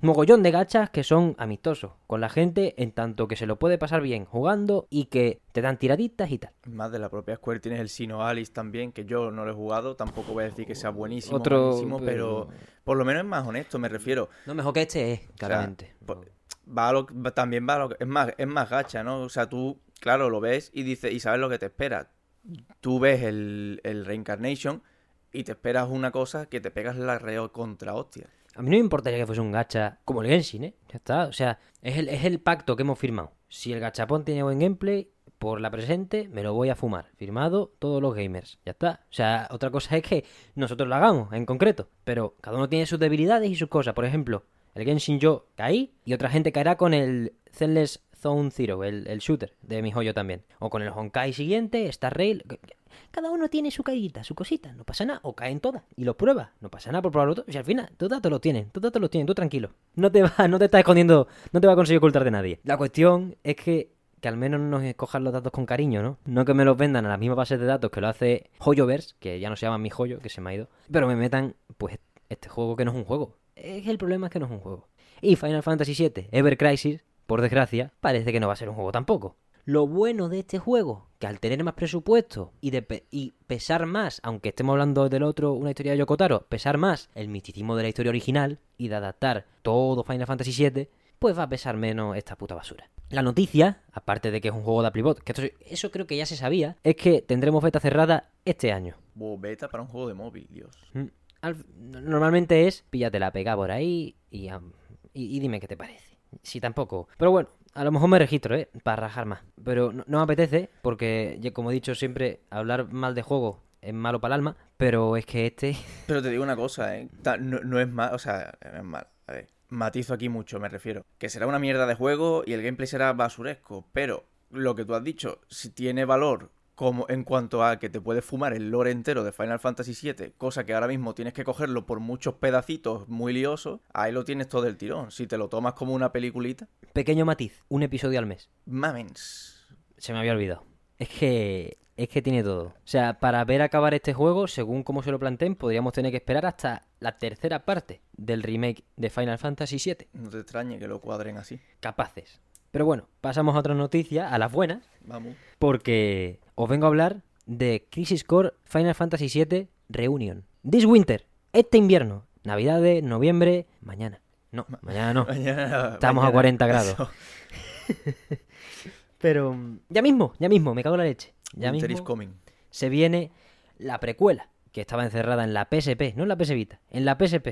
mogollón de gachas que son amistosos con la gente, en tanto que se lo puede pasar bien jugando y que te dan tiraditas y tal. Más de la propia Square tienes el Sino Alice también, que yo no lo he jugado, tampoco voy a decir que sea buenísimo, Otro, buenísimo, pero... por lo menos es más honesto, me refiero. No, mejor que este es, claramente. O sea, va a lo, también va a lo, es más, es más gacha, ¿no? O sea, tú, claro, lo ves y dices, y sabes lo que te espera. Tú ves el, el Reincarnation y te esperas una cosa que te pegas la reo contra hostia. A mí no me importaría que fuese un gacha como el Genshin, ¿eh? Ya está. O sea, es el, es el pacto que hemos firmado. Si el gachapón tiene buen gameplay, por la presente me lo voy a fumar. Firmado todos los gamers. Ya está. O sea, otra cosa es que nosotros lo hagamos en concreto. Pero cada uno tiene sus debilidades y sus cosas. Por ejemplo, el Genshin yo caí y otra gente caerá con el Zenless Zone Zero, el, el shooter de mi joyo también. O con el Honkai siguiente, Star Rail. Cada uno tiene su caída, su cosita, no pasa nada, o caen todas y lo pruebas, no pasa nada por probarlo todo. Y al final, tus datos lo tienen, tus datos lo tienen, tú tranquilo. No te va, no te estás escondiendo, no te va a conseguir ocultar de nadie. La cuestión es que que al menos nos escojan los datos con cariño, ¿no? No que me los vendan a la misma base de datos que lo hace Joyoverse, que ya no se llama mi joyo, que se me ha ido, pero me metan, pues, este juego que no es un juego. Es el problema es que no es un juego. Y Final Fantasy VII, Ever Crisis, por desgracia, parece que no va a ser un juego tampoco. Lo bueno de este juego, que al tener más presupuesto y, de pe y pesar más, aunque estemos hablando del otro, una historia de Yokotaro, pesar más el misticismo de la historia original y de adaptar todo Final Fantasy VII, pues va a pesar menos esta puta basura. La noticia, aparte de que es un juego de Applebot, que esto, eso creo que ya se sabía, es que tendremos beta cerrada este año. Beta para un juego de móvil, Dios. Mm. Al, normalmente es píllatela, pega por ahí y, y, y dime qué te parece. Si tampoco. Pero bueno, a lo mejor me registro, ¿eh? Para rajar más. Pero no, me apetece, porque, como he dicho siempre, hablar mal de juego es malo para el alma. Pero es que este. Pero te digo una cosa, ¿eh? No, no es mal, o sea, no es mal. A ver, matizo aquí mucho, me refiero. Que será una mierda de juego y el gameplay será basuresco. Pero lo que tú has dicho, si tiene valor como en cuanto a que te puedes fumar el lore entero de Final Fantasy VII, cosa que ahora mismo tienes que cogerlo por muchos pedacitos muy liosos, ahí lo tienes todo el tirón. Si te lo tomas como una peliculita. Pequeño matiz, un episodio al mes. Mamens. Se me había olvidado. Es que. Es que tiene todo. O sea, para ver acabar este juego, según como se lo planteen, podríamos tener que esperar hasta la tercera parte del remake de Final Fantasy VII. No te extrañe que lo cuadren así. Capaces. Pero bueno, pasamos a otra noticia, a las buenas. Vamos. Porque os vengo a hablar de Crisis Core Final Fantasy VII Reunion. This winter, este invierno, Navidades, noviembre, mañana. No, Ma mañana no. mañana, Estamos mañana. a 40 grados. Pero ya mismo, ya mismo, me cago en la leche. Ya Winter mismo is coming. se viene la precuela, que estaba encerrada en la PSP, no en la PS Vita, en la PSP.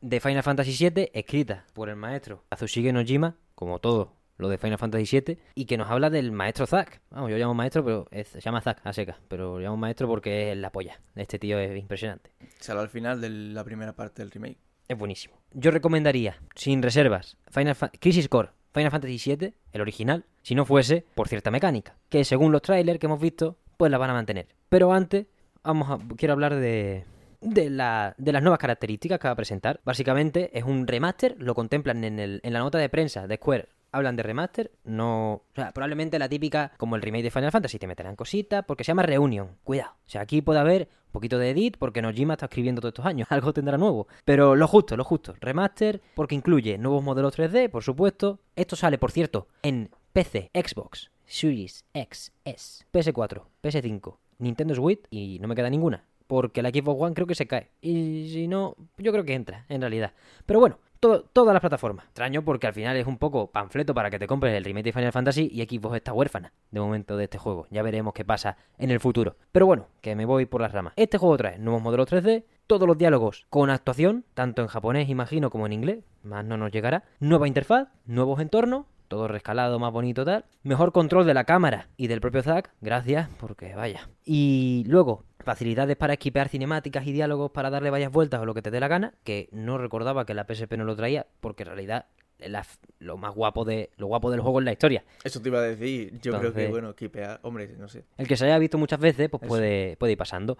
De Final Fantasy VII, escrita por el maestro Kazushige Nojima, como todo lo de Final Fantasy VII, y que nos habla del maestro Zack. Vamos, yo lo llamo maestro, pero es- se llama Zack a seca, pero lo llamo maestro porque es la polla. Este tío es impresionante. Sale al final de la primera parte del remake. Es buenísimo. Yo recomendaría, sin reservas, Final Fa Crisis Core, Final Fantasy VII, el original, si no fuese por cierta mecánica, que según los trailers que hemos visto, pues la van a mantener. Pero antes, vamos a, quiero hablar de, de, la, de las nuevas características que va a presentar. Básicamente es un remaster, lo contemplan en, el, en la nota de prensa de Square. Hablan de remaster, no... O sea, probablemente la típica, como el remake de Final Fantasy, te meterán cositas, porque se llama Reunion. Cuidado. O sea, aquí puede haber un poquito de edit, porque Nojima está escribiendo todos estos años. Algo tendrá nuevo. Pero lo justo, lo justo. Remaster, porque incluye nuevos modelos 3D, por supuesto. Esto sale, por cierto, en PC, Xbox, Series X, S, PS4, PS5, Nintendo Switch y no me queda ninguna. Porque la Xbox One creo que se cae. Y si no, yo creo que entra, en realidad. Pero bueno, todas las plataformas. Extraño porque al final es un poco panfleto para que te compres el remake de Final Fantasy y Xbox está huérfana de momento de este juego. Ya veremos qué pasa en el futuro. Pero bueno, que me voy por las ramas. Este juego trae nuevos modelos 3D, todos los diálogos con actuación, tanto en japonés, imagino, como en inglés, más no nos llegará. Nueva interfaz, nuevos entornos, todo rescalado, más bonito tal. Mejor control de la cámara y del propio Zack, gracias, porque vaya. Y luego, facilidades para esquipear cinemáticas y diálogos para darle varias vueltas o lo que te dé la gana, que no recordaba que la PSP no lo traía, porque en realidad la- lo más guapo de lo guapo del juego es la historia. Eso te iba a decir. Yo creo que, bueno, kipear, hombre, no sé. El que se haya visto muchas veces, pues Eso. puede, puede ir pasando.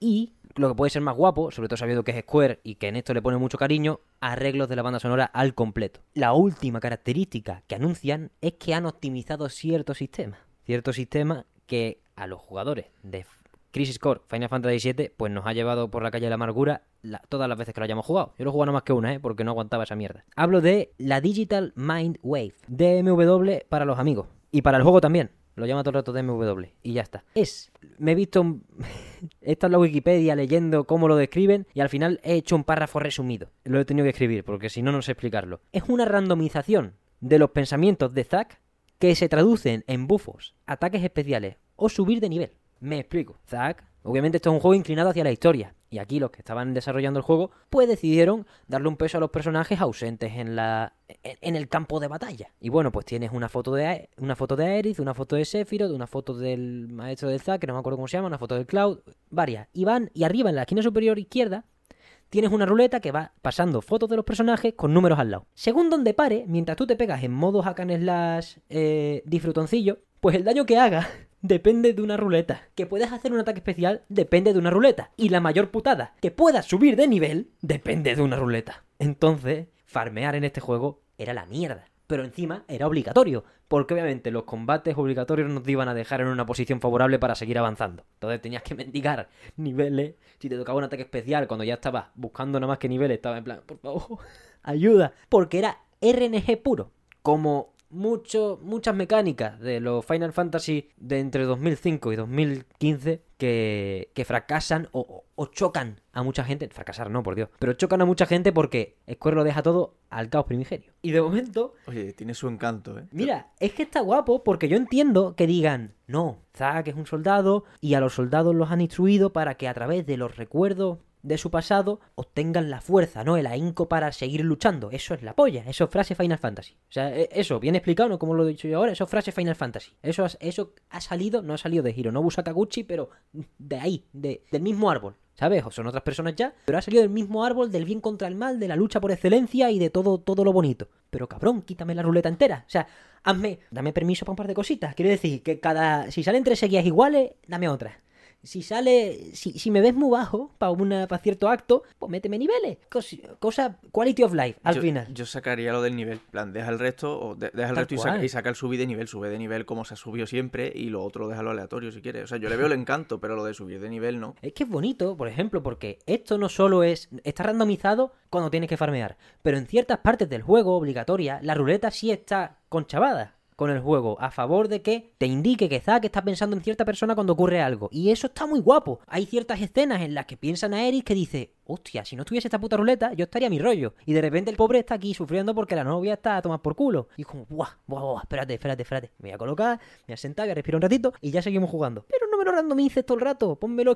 Y lo que puede ser más guapo, sobre todo sabiendo que es Square y que en esto le pone mucho cariño, arreglos de la banda sonora al completo. La última característica que anuncian es que han optimizado ciertos sistemas. Ciertos sistemas que a los jugadores de Crisis Core Final Fantasy VII pues nos ha llevado por la calle de la amargura la- todas las veces que lo hayamos jugado. Yo lo he jugado nada más que una, ¿eh? porque no aguantaba esa mierda. Hablo de la Digital Mind Wave, DMW para los amigos. Y para el juego también. Lo llama todo el rato DMW. Y ya está. Es. Me he visto. estado en la Wikipedia leyendo cómo lo describen. Y al final he hecho un párrafo resumido. Lo he tenido que escribir. Porque si no, no sé explicarlo. Es una randomización de los pensamientos de Zack. Que se traducen en bufos, ataques especiales o subir de nivel. Me explico. Zack. Obviamente esto es un juego inclinado hacia la historia. Y aquí los que estaban desarrollando el juego, pues decidieron darle un peso a los personajes ausentes en la en, el campo de batalla. Y bueno, pues tienes una foto de una foto de Aerith, una foto de Sephiroth, una foto del maestro del Zack, que no me acuerdo cómo se llama, una foto del Cloud, varias. Y van y arriba en la esquina superior izquierda tienes una ruleta que va pasando fotos de los personajes con números al lado. Según donde pare, mientras tú te pegas en modo hack and slash eh, disfrutoncillo, pues el daño que hagas depende de una ruleta. Que puedas hacer un ataque especial depende de una ruleta. Y la mayor putada, que puedas subir de nivel, depende de una ruleta. Entonces, farmear en este juego era la mierda. Pero encima era obligatorio, porque obviamente los combates obligatorios no te iban a dejar en una posición favorable para seguir avanzando. Entonces tenías que mendigar niveles. Si te tocaba un ataque especial, cuando ya estabas buscando nada más que niveles, estaba en plan, por favor, ayuda. Porque era RNG puro. Como mucho, muchas mecánicas de los Final Fantasy de entre 2005 y 2015 que, que fracasan o, o- chocan a mucha gente. Fracasar no, por Dios. Pero chocan a mucha gente porque Square lo deja todo al caos primigenio. Y de momento Oye, tiene su encanto, ¿eh? Mira, es que está guapo porque yo entiendo que digan, no, Zack es un soldado y a los soldados los han instruido para que a través de los recuerdos de su pasado obtengan la fuerza, ¿no? El ahínco para seguir luchando. Eso es la polla, eso es frase Final Fantasy. O sea, e- eso, bien explicado, ¿no? Como lo he dicho yo ahora, eso es frase Final Fantasy. Eso, eso ha salido, no ha salido de Hironobu Sakaguchi, pero de ahí, de, del mismo árbol. ¿Sabes? O son otras personas ya, pero ha salido del mismo árbol del bien contra el mal, de la lucha por excelencia y de todo, todo lo bonito. Pero cabrón, quítame la ruleta entera. O sea, hazme, dame permiso para un par de cositas. Quiero decir que cada, si salen tres seguidas iguales, dame otra. Si sale, si, si me ves muy bajo para una para cierto acto, pues méteme niveles. Cos- Cosa, quality of life, al yo, final. Yo sacaría lo del nivel. Plan, deja el resto, o de- deja el Tal resto y saca, cual. y saca el subir de nivel. Sube de nivel como se ha subido siempre y lo otro déjalo aleatorio si quieres. O sea, yo le veo el encanto, pero lo de subir de nivel no. Es que es bonito, por ejemplo, porque esto no solo es. Está randomizado cuando tienes que farmear. Pero en ciertas partes del juego, obligatoria, la ruleta sí está conchavada con el juego, a favor de que te indique que Zack está pensando en cierta persona cuando ocurre algo. Y eso está muy guapo. Hay ciertas escenas en las que piensan a Eric que dice, hostia, si no tuviese esta puta ruleta, yo estaría mi rollo. Y de repente el pobre está aquí sufriendo porque la novia está a tomar por culo. Y es como, buah, buah, buah, espérate, espérate, espérate. Me voy a colocar, me voy a sentar, voy a respirar un ratito y ya seguimos jugando. Pero no me lo randomices todo el rato, pónmelo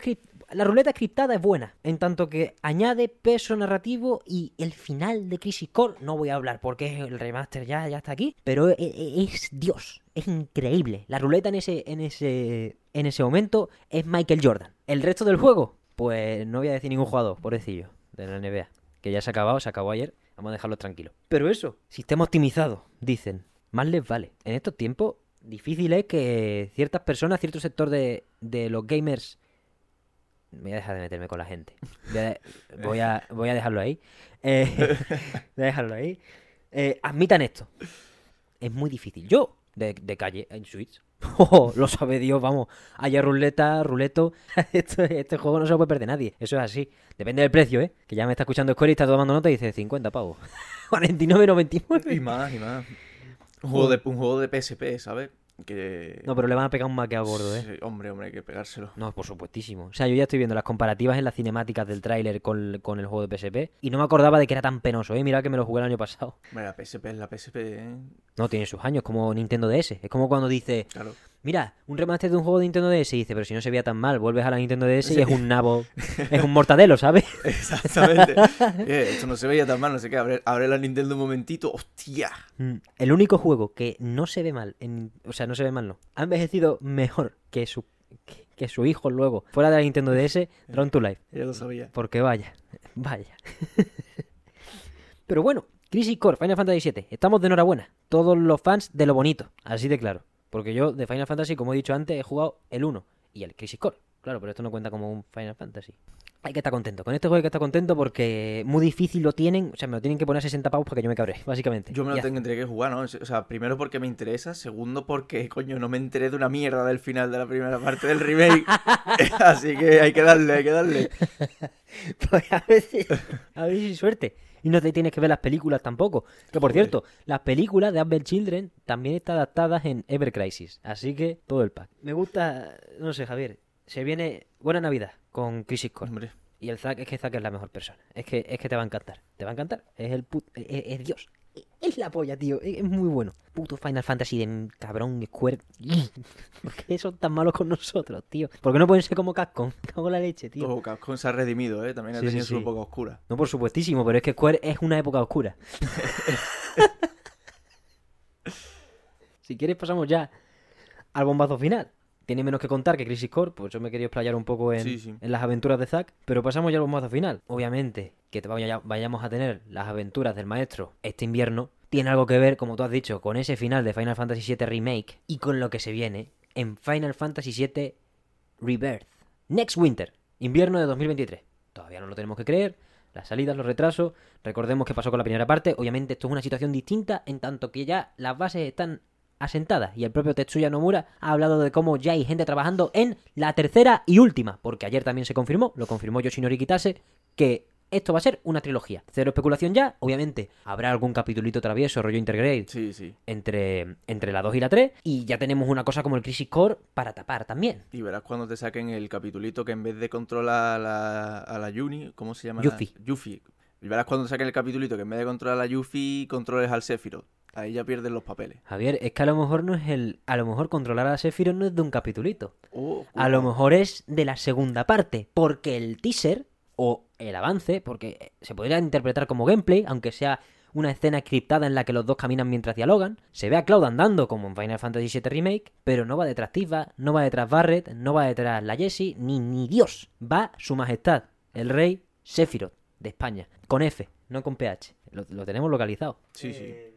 La ruleta scriptada es buena, en tanto que añade peso narrativo y el final de Crisis Core, no voy a hablar porque el remaster ya, está aquí, pero e- e- es Dios, es increíble. La ruleta en ese, en ese, en ese momento es Michael Jordan. El resto del juego, pues no voy a decir ningún jugador, pobrecillo, de la NBA, que ya se ha acabado, se acabó ayer, vamos a dejarlo tranquilo. Pero eso, sistema optimizado, dicen, más les vale. En estos tiempos difícil es que ciertas personas, cierto sector de, de los gamers voy a dejar de meterme con la gente. Voy a, voy a, dejarlo ahí. Eh, voy a dejarlo ahí. Eh, admitan esto. Es muy difícil. Yo, de, de calle, en Switch. Oh, lo sabe Dios, vamos. Haya ruleta, ruleto. Esto, este juego no se lo puede perder nadie. Eso es así. Depende del precio, ¿eh? Que ya me está escuchando Square y está tomando nota y dice 50 pavos. 49,99. Y más, y más. Un juego, un juego de PSP, ¿sabes? Que... No, pero le van a pegar un maqueado gordo, ¿eh? Sí, hombre, hombre, hay que pegárselo. No, por supuestísimo. O sea, yo ya estoy viendo las comparativas en las cinemáticas del tráiler con, con el juego de PSP y no me acordaba de que era tan penoso, ¿eh? Mira que me lo jugué el año pasado. La PSP es la PSP, ¿eh? No, tiene sus años, como Nintendo DS. Es como cuando dice, Claro. Mira, un remaster de un juego de Nintendo DS y dice, pero si no se veía tan mal, vuelves a la Nintendo DS y es un nabo, es un mortadelo, ¿sabes? Exactamente. Eh, esto no se veía tan mal, no sé qué. Abre, abre la Nintendo un momentito. ¡Hostia! Mm, El único juego que no se ve mal, en- o sea, no se ve mal, no, ha envejecido mejor que su, que, que su hijo luego, fuera de la Nintendo DS, Drawn to Life. Ya lo sabía. Porque vaya, vaya. Pero bueno, Crisis Core, Final Fantasy VII, estamos de enhorabuena. Todos los fans de lo bonito, así de claro. Porque yo de Final Fantasy, como he dicho antes, he jugado el 1 y el Crisis Core. Claro, pero esto no cuenta como un Final Fantasy. Hay que estar contento. Con este juego hay que estar contento porque muy difícil lo tienen. O sea, me lo tienen que poner a 60 pavos para que yo me cabré, básicamente. Yo me lo Ya. tendré que jugar, ¿no? O sea, primero porque me interesa, segundo porque, coño, no me enteré de una mierda del final de la primera parte del remake. Así que hay que darle, hay que darle. Pues a ver si, a ver si suerte. Y no te tienes que ver las películas tampoco. Que por Joder. cierto, las películas de Apple Children también están adaptadas en Ever Crisis. Así que todo el pack. Me gusta, no sé, Javier. Se viene buena Navidad con Crisis Core. Hombre, Y el Zack es que Zack es la mejor persona. Es que, es que te va a encantar. Te va a encantar. Es el put... es, es Dios. Es la polla, tío. Es, es muy bueno. Puto Final Fantasy de cabrón Square. ¿Por qué son tan malos con nosotros, tío? ¿Por qué no pueden ser como Capcom? Cago la leche, tío. todo Capcom se ha redimido, ¿eh? También ha Sí, sí, tenido su sí. época oscura. No, por supuestísimo, pero es que Square es una época oscura. si quieres pasamos ya al bombazo final. Tiene menos que contar que Crisis Core, pues yo me quería explayar un poco en, Sí, sí. en las aventuras de Zack, pero pasamos ya al bombazo final. Obviamente que vaya- vayamos a tener las aventuras del maestro este invierno tiene algo que ver, como tú has dicho, con ese final de Final Fantasy VII Remake y con lo que se viene en Final Fantasy VII Rebirth. Next Winter, invierno de 2023. Todavía no lo tenemos que creer. Las salidas, los retrasos. Recordemos qué pasó con la primera parte. Obviamente esto es una situación distinta en tanto que ya las bases están asentadas. Y el propio Tetsuya Nomura ha hablado de cómo ya hay gente trabajando en la tercera y última. Porque ayer también se confirmó, lo confirmó Yoshinori Kitase, que esto va a ser una trilogía. Cero especulación ya. Obviamente habrá algún capitulito travieso, rollo Intergrade, Sí, sí. entre, entre la 2 y la 3. Y ya tenemos una cosa como el Crisis Core para tapar también. Y verás cuando te saquen el capitulito que en vez de controlar a la, a la Yuni, ¿cómo se llama? la- Yuffie. Y verás cuando saquen el capitulito que en vez de controlar a Yuffie, controles al Sephiroth. Ahí ya pierden los papeles. Javier, es que a lo mejor no es el. A lo mejor controlar a Sephiroth no es de un capitulito. Oh, A lo cuidado. mejor es de la segunda parte. Porque el teaser o el avance, porque se podría interpretar como gameplay, aunque sea una escena scriptada en la que los dos caminan mientras dialogan. Se ve a Cloud andando como en Final Fantasy VII Remake, pero no va detrás Tifa, no va detrás Barret, no va detrás la Jessie, ni, ni Dios. Va su majestad, el rey Sephiroth de España. Con F, no con PH. Lo, lo tenemos localizado Sí, sí. Eh,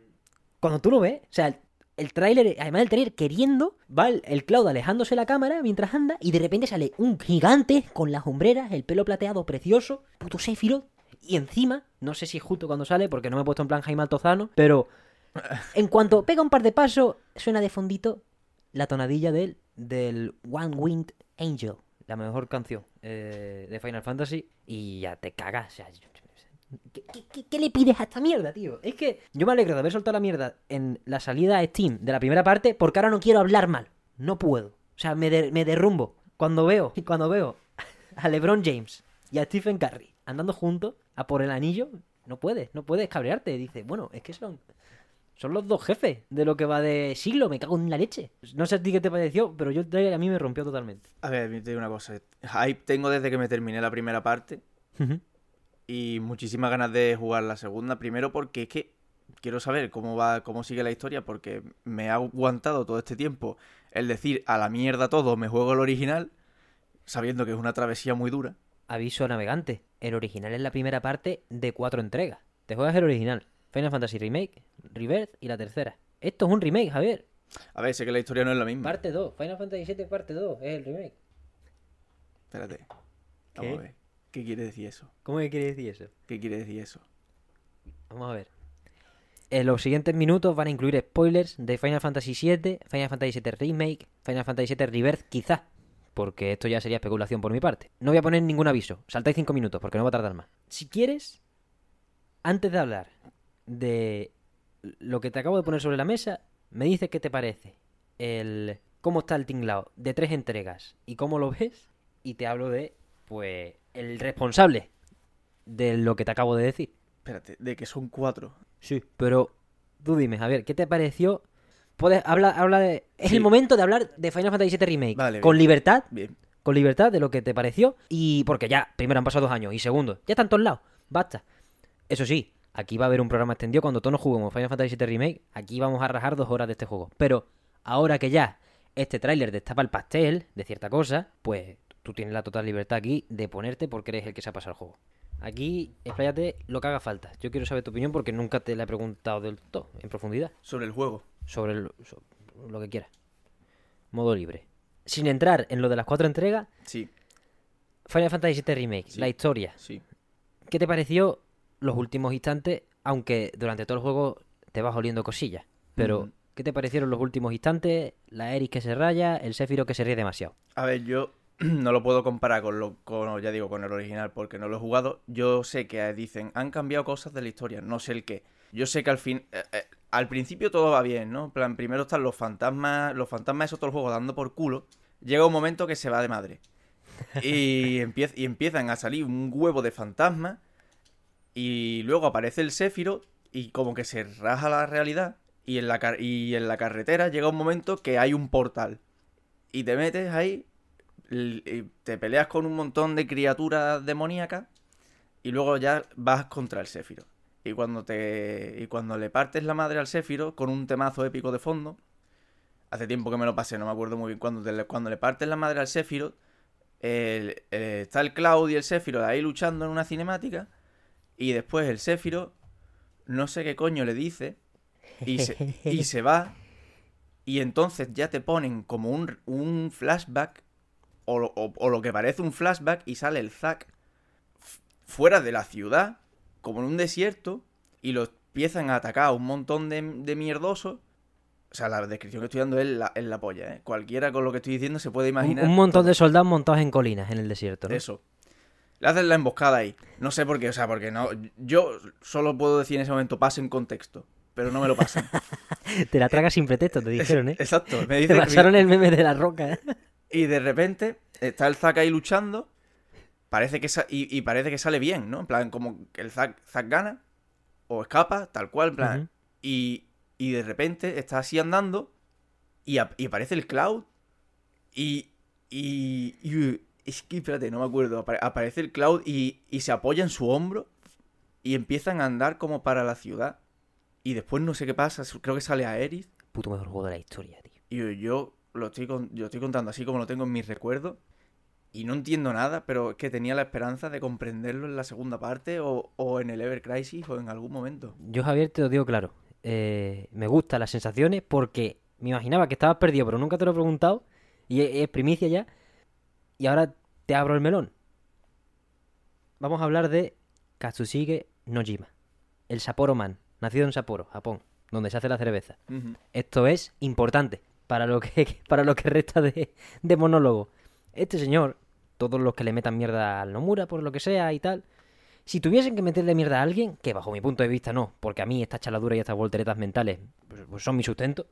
cuando tú lo ves, o sea, el, el tráiler, además del tráiler queriendo, va el, el Cloud alejándose la cámara mientras anda y de repente sale un gigante con las hombreras, el pelo plateado precioso, puto Sephiroth, y encima, no sé si es justo cuando sale, porque no me he puesto en plan Jaime Altozano, pero en cuanto pega un par de pasos, suena de fondito la tonadilla del, del One Winged Angel, la mejor canción eh, de Final Fantasy, y ya te cagas, o sea, ¿Qué, qué- le pides a esta mierda, tío? Es que yo me alegro de haber soltado la mierda en la salida a Steam de la primera parte porque ahora no quiero hablar mal. No puedo. O sea, me, me derrumbo. Cuando veo, cuando veo a LeBron James y a Stephen Curry andando juntos a por el anillo, no puedes, no puedes cabrearte. Dice, bueno, es que son, son los dos jefes de lo que va de siglo, me cago en la leche. No sé a ti qué te pareció, pero yo el trailer a mí me rompió totalmente. A ver, te digo una cosa. Hype tengo desde que me terminé la primera parte. y muchísimas ganas de jugar la segunda. Primero porque es que quiero saber cómo va, cómo sigue la historia, porque me ha aguantado todo este tiempo el decir a la mierda todo, me juego el original, sabiendo que es una travesía muy dura. Aviso a navegante. El original es la primera parte de cuatro entregas. Te juegas el original. Final Fantasy Remake, Rebirth y la tercera. Esto es un remake, Javier. A ver, sé que la historia no es la misma. Parte 2. Final Fantasy VII parte 2. Es el remake. Espérate. Vamos ¿Qué? a ver. ¿Qué quiere decir eso? ¿Cómo que quiere decir eso? ¿Qué quiere decir eso? Vamos a ver. En los siguientes minutos van a incluir spoilers de Final Fantasy VII, Final Fantasy VII Remake, Final Fantasy VII Rebirth, quizá. Porque esto ya sería especulación por mi parte. No voy a poner ningún aviso. Saltáis 5 minutos porque no va a tardar más. Si quieres, antes de hablar de lo que te acabo de poner sobre la mesa, me dices qué te parece el cómo está el tinglado de tres entregas y cómo lo ves. Y te hablo de, pues, el responsable de lo que te acabo de decir. Espérate, de que son cuatro. Sí, pero tú dime, Javier, ¿qué te pareció? Puedes habla, habla de. Es Sí. el momento de hablar de Final Fantasy VII Remake. Vale, con bien. libertad, Bien. con libertad de lo que te pareció. Y porque ya, primero han pasado dos años. Y segundo, ya están todos lados. Basta. Eso sí, aquí va a haber un programa extendido cuando todos nos juguemos Final Fantasy VII Remake. Aquí vamos a rajar dos horas de este juego. Pero ahora que ya este tráiler destapa el pastel de cierta cosa, pues tú tienes la total libertad aquí de ponerte porque eres el que se ha pasado el juego. Aquí, expláyate lo que haga falta. Yo quiero saber tu opinión porque nunca te la he preguntado del todo, en profundidad, Sobre el juego. sobre, el- lo que quieras. Modo libre. Sin entrar en lo de las cuatro entregas, Sí, Final Fantasy VII Remake, Sí. la historia. sí. ¿Qué te pareció los últimos instantes? Aunque durante todo el juego te vas oliendo cosillas. Pero. ¿qué te parecieron los últimos instantes? La Eris que se raya, el Sephiroth que se ríe demasiado. A ver, yo no lo puedo comparar con lo con, ya digo, con el original porque no lo he jugado. Yo sé que dicen, han cambiado cosas de la historia, no sé el qué. Yo sé que al fin eh, eh, al principio todo va bien, ¿no? En plan, primero están los fantasmas, los fantasmas esos todo el juego dando por culo. Llega un momento que se va de madre. Y, empiez- y empiezan a salir un huevo de fantasmas y luego aparece el Séfiro y como que se raja la realidad y en la y en la carretera llega un momento que hay un portal y te metes ahí y te peleas con un montón de criaturas demoníacas y luego ya vas contra el Séfiro. Y cuando te y cuando le partes la madre al Séfiro con un temazo épico de fondo, hace tiempo que me lo pasé, no me acuerdo muy bien, cuando, te cuando le partes la madre al Séfiro, el- el- está el Cloud y el Séfiro ahí luchando en una cinemática y después el Séfiro no sé qué coño le dice y se, y se va y entonces ya te ponen como un, un flashback o, lo- o- o lo que parece un flashback y sale el Zack fuera de la ciudad, como en un desierto, y lo empiezan a atacar a un montón de, de mierdosos. O sea, la descripción que estoy dando es la, es la polla, ¿eh? Cualquiera con lo que estoy diciendo se puede imaginar. un montón de soldados montados en colinas en el desierto, ¿no? Eso. Le hacen la emboscada ahí. No sé por qué, o sea, porque no. Yo solo puedo decir en ese momento, pasen contexto. Pero no me lo pasan. Te la tragas sin pretexto, te dijeron, ¿eh? Exacto. Me Te dice, pasaron el meme de la roca, ¿eh? Y de repente está el Zack ahí luchando. Parece que y, y parece que sale bien, ¿no? En plan, como que el Zack, Zack gana. O escapa, tal cual, en plan. Y, y de repente está así andando. Y, y aparece el Cloud. Y. Y. es que, espérate, no me acuerdo. apare- aparece el Cloud y, y se apoya en su hombro. Y empiezan a andar como para la ciudad. Y después no sé qué pasa. Creo que sale a Eris. Puto mejor juego de la historia, tío. Y yo, lo estoy con- yo estoy contando así como lo tengo en mis recuerdos. Y no entiendo nada, pero es que tenía la esperanza de comprenderlo en la segunda parte o, o en el Ever Crisis o en algún momento. Yo, Javier, te lo digo claro. eh, me gustan las sensaciones porque me imaginaba que estabas perdido, pero nunca te lo he preguntado. Y es primicia ya. Y ahora te abro el melón. Vamos a hablar de Katsushige Nojima. El Sapporo Man, nacido en Sapporo, Japón, donde se hace la cerveza. Esto es importante para lo que, para lo que resta de, de monólogo. Este señor, todos los que le metan mierda al Nomura, por lo que sea y tal, si tuviesen que meterle mierda a alguien, que bajo mi punto de vista no, porque a mí estas chaladuras y estas volteretas mentales pues, pues son mi sustento,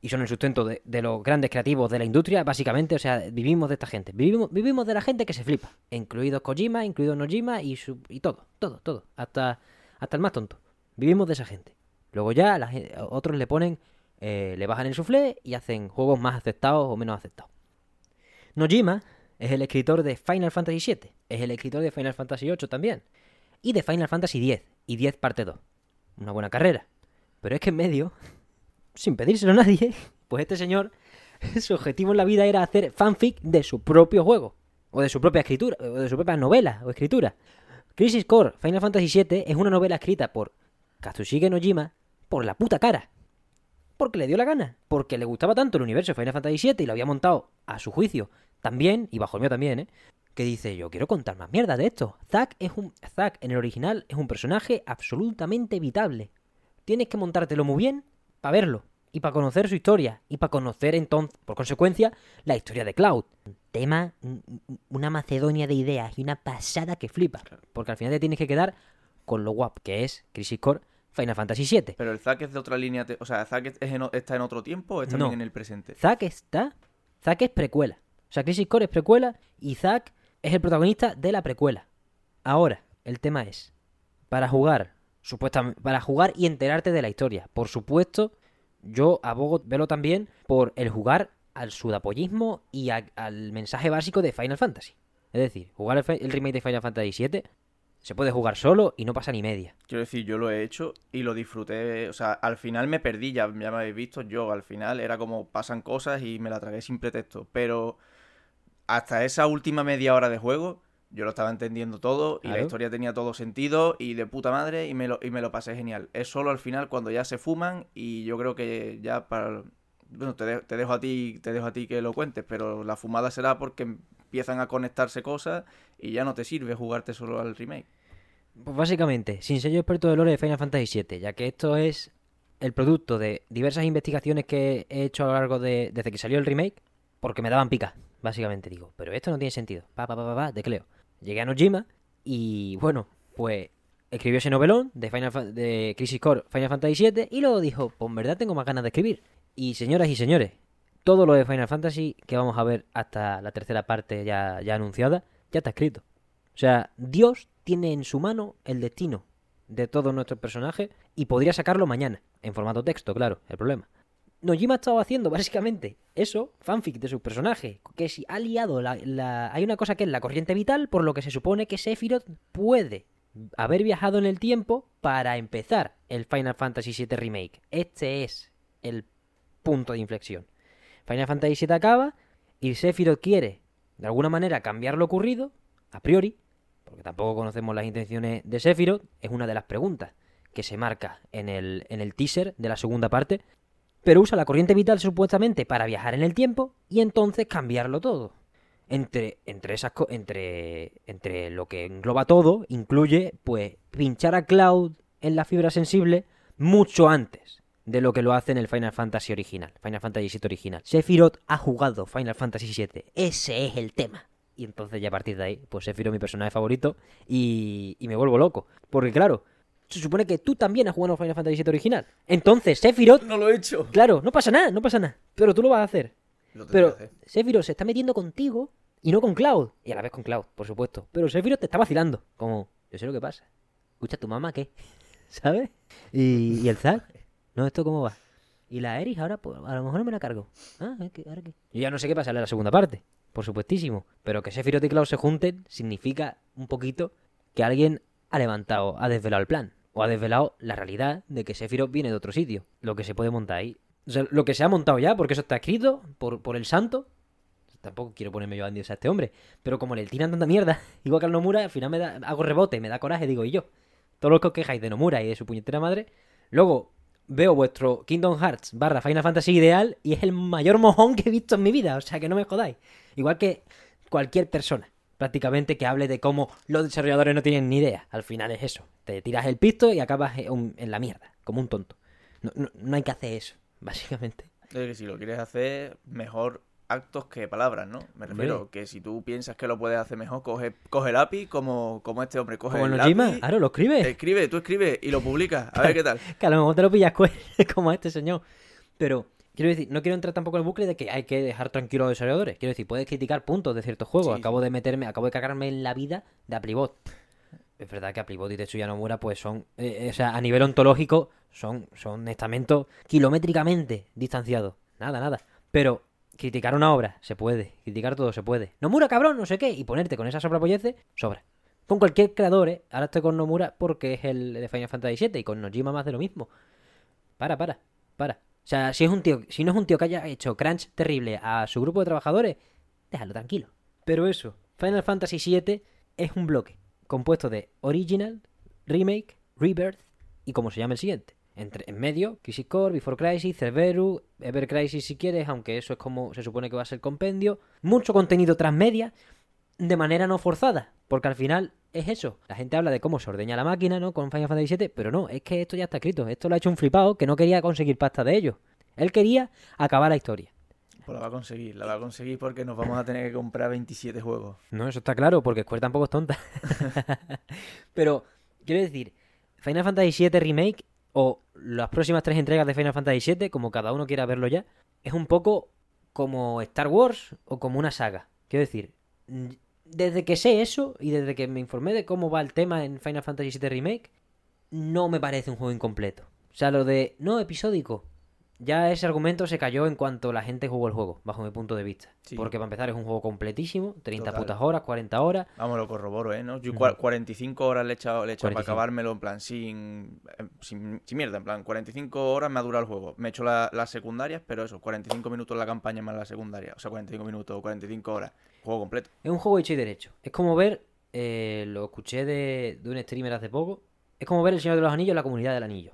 y son el sustento de, los grandes creativos de la industria, básicamente, o sea, vivimos de esta gente, vivimos, vivimos de la gente que se flipa, incluidos Kojima, incluido Nojima y, su, y todo, todo, todo, hasta, hasta el más tonto. Vivimos de esa gente. Luego ya la gen- otros le ponen, eh, le bajan el suflé y hacen juegos más aceptados o menos aceptados. Nojima es el escritor de Final Fantasy VII, es el escritor de Final Fantasy VIII también, y de Final Fantasy X, y 10 parte 2. Una buena carrera. Pero es que en medio, sin pedírselo a nadie, pues este señor, su objetivo en la vida era hacer fanfic de su propio juego, o de su propia escritura, o de su propia novela o escritura. Crisis Core Final Fantasy VII es una novela escrita por Katsushige Nojima por la puta cara. Porque le dio la gana. Porque le gustaba tanto el universo de Final Fantasy VII y lo había montado a su juicio también, y bajo el mío también, ¿eh? Que dice, yo quiero contar más mierda de esto. Zack es un. Zack en el original es un personaje absolutamente evitable. Tienes que montártelo muy bien para verlo. Y para conocer su historia. Y para conocer entonces, por consecuencia, la historia de Cloud. Tema, un- un- una macedonia de ideas y una pasada que flipa. Porque al final te tienes que quedar con lo guap que es Crisis Core Final Fantasy VII. Pero el Zack es de otra línea. te- O sea, ¿Zack es en está en otro tiempo o está No. en el presente? Zack está. Zack es precuela. O sea, Crisis Core es precuela y Zack es el protagonista de la precuela. Ahora, el tema es: para jugar, supuestamente, para jugar y enterarte de la historia. Por supuesto, yo abogo, velo también, por el jugar al sudapollismo y al mensaje básico de Final Fantasy. Es decir, jugar el remake de Final Fantasy VII se puede jugar solo y no pasa ni media. Quiero decir, yo lo he hecho y lo disfruté. O sea, al final me perdí, ya, ya me habéis visto. Yo al final era como pasan cosas y me la tragué sin pretexto. Pero hasta esa última media hora de juego, yo lo estaba entendiendo todo y la historia tenía todo sentido y de puta madre y me, lo, y me lo pasé genial. Es solo al final cuando ya se fuman y yo creo que ya para... Bueno, te, de- te dejo a ti te dejo a ti que lo cuentes, pero la fumada será porque empiezan a conectarse cosas y ya no te sirve jugarte solo al remake. Pues básicamente, sin ser yo experto de lore de Final Fantasy VII, ya que esto es el producto de diversas investigaciones que he hecho a lo largo de desde que salió el remake, porque me daban pica, básicamente digo, pero esto no tiene sentido. Pa pa pa pa, pa tecleo. Llegué a Nojima y bueno, pues escribió ese novelón de Final de Crisis Core Final Fantasy VII y luego dijo, pues en verdad tengo más ganas de escribir. Y señoras y señores, todo lo de Final Fantasy que vamos a ver hasta la tercera parte ya, ya anunciada, ya está escrito. O sea, Dios tiene en su mano el destino de todos nuestros personajes y podría sacarlo mañana, en formato texto, claro, el problema. Nojima ha estado haciendo básicamente eso, fanfic de sus personajes, que si ha liado la, la- Hay una cosa que es la corriente vital, por lo que se supone que Sephiroth puede haber viajado en el tiempo para empezar el Final Fantasy VII Remake. Este es el punto de inflexión. Final Fantasy VII acaba y Sephiroth quiere, de alguna manera, cambiar lo ocurrido, a priori, porque tampoco conocemos las intenciones de Sephiroth, es una de las preguntas que se marca en el, en el teaser de la segunda parte, pero usa la corriente vital supuestamente para viajar en el tiempo y entonces cambiarlo todo. Entre, entre esas co- entre, entre lo que engloba todo, incluye pues pinchar a Cloud en la fibra sensible mucho antes de lo que lo hace en el Final Fantasy original, Final Fantasy VII original. Sephiroth ha jugado Final Fantasy VII, ese es el tema. Y entonces ya a partir de ahí, pues Sephiroth mi personaje favorito y, y me vuelvo loco. Porque claro, se supone que tú también has jugado Final Fantasy VII original. Entonces Sephiroth, No lo he hecho. claro, no pasa nada, no pasa nada. Pero tú lo vas a hacer. Lo Pero que hacer. Sephiroth se está metiendo contigo y no con Cloud. Y a la vez con Cloud, por supuesto. Pero Sephiroth te está vacilando. Como, yo sé lo que pasa. Escucha, ¿tu mamá qué? ¿Sabes? Y, y el Zack. No, ¿esto cómo va? Y la Eris ahora, pues, a lo mejor no me la cargo. Ah, ¿es que- ¿ahora qué? Yo ya no sé qué pasarle a la segunda parte. Por supuestísimo. Pero que Sephiroth y Cloud se junten significa un poquito que alguien ha levantado, ha desvelado el plan. O ha desvelado la realidad de que Sephiroth viene de otro sitio. Lo que se puede montar ahí. O sea, lo que se ha montado ya, porque eso está escrito por, por el santo. Tampoco quiero ponerme yo a a este hombre. Pero como le tiran tanta mierda, igual que al Nomura, al final me da, hago rebote, me da coraje, digo, y yo. Todos los que os quejáis de Nomura y de su puñetera madre. Luego veo vuestro Kingdom Hearts barra Final Fantasy ideal y es el mayor mojón que he visto en mi vida. O sea que no me jodáis. Igual que cualquier persona, prácticamente, que hable de cómo los desarrolladores no tienen ni idea. Al final es eso. Te tiras el pisto y acabas en la mierda, como un tonto. No, no- no hay que hacer eso, básicamente. Es que si lo quieres hacer, mejor actos que palabras, ¿no? Me refiero que si tú piensas que lo puedes hacer mejor, coge, coge lápiz como, como este hombre, coge Como el claro, lo escribe. escribe, tú escribe y lo publicas, a ver qué tal. Que a lo mejor te lo pillas como este señor. Pero, quiero decir, no quiero entrar tampoco en el bucle de que hay que dejar tranquilos a los desarrolladores. Quiero decir, puedes criticar puntos de ciertos juegos. Sí, acabo de meterme, acabo de cagarme en la vida de Applebot. Es verdad que Applebot y Tetsuya Nomura, pues son, eh, eh, o sea, a nivel ontológico, son, son estamentos kilométricamente distanciados. Nada, nada. Pero criticar una obra se puede, criticar todo se puede. Nomura, cabrón, no sé qué, y ponerte con esa sobrapolleces, sobra. Con cualquier creador, ¿eh? Ahora estoy con Nomura porque es el de Final Fantasy VII y con Nojima más de lo mismo. Para, para, para. O sea, si es un tío, si no es un tío que haya hecho crunch terrible a su grupo de trabajadores, déjalo tranquilo. Pero eso, Final Fantasy VII es un bloque compuesto de Original, Remake, Rebirth y como se llama el siguiente. Entre, en medio, Crisis Core, Before Crisis, Cerberus, Ever Crisis si quieres, aunque eso es como se supone que va a ser compendio. Mucho contenido transmedia de manera no forzada, porque al final es eso. La gente habla de cómo se ordeña la máquina, ¿no? Con Final Fantasy VII, pero no, es que esto ya está escrito. Esto lo ha hecho un flipado que no quería conseguir pasta de ellos. Él quería acabar la historia. Pues la va a conseguir, la va a conseguir porque nos vamos a tener que comprar 27 juegos. No, eso está claro, porque Square tampoco es tonta. Pero, quiero decir, Final Fantasy VII Remake o las próximas tres entregas de Final Fantasy VII, como cada uno quiera verlo ya, es un poco como Star Wars o como una saga. Quiero decir, desde que sé eso y desde que me informé de cómo va el tema en Final Fantasy VII Remake, no me parece un juego incompleto. O sea, lo de no episódico, ya ese argumento se cayó en cuanto la gente jugó el juego, bajo mi punto de vista. Sí. Porque para empezar es un juego completísimo, 30 Total. putas horas, 40 horas. Vamos, lo corroboro, ¿eh? ¿no? Yo Ujú. cua- 45 horas le he echado, le he echado 45. para acabármelo en plan sin, eh, sin, sin mierda, en plan 45 horas me ha durado el juego. Me he hecho la- las secundarias, pero eso, 45 minutos la campaña más la secundaria. O sea, 45 minutos o 45 horas. Juego completo. Es un juego hecho y derecho. Es como ver, eh, lo escuché de, de un streamer hace poco, es como ver El Señor de los Anillos, la comunidad del anillo.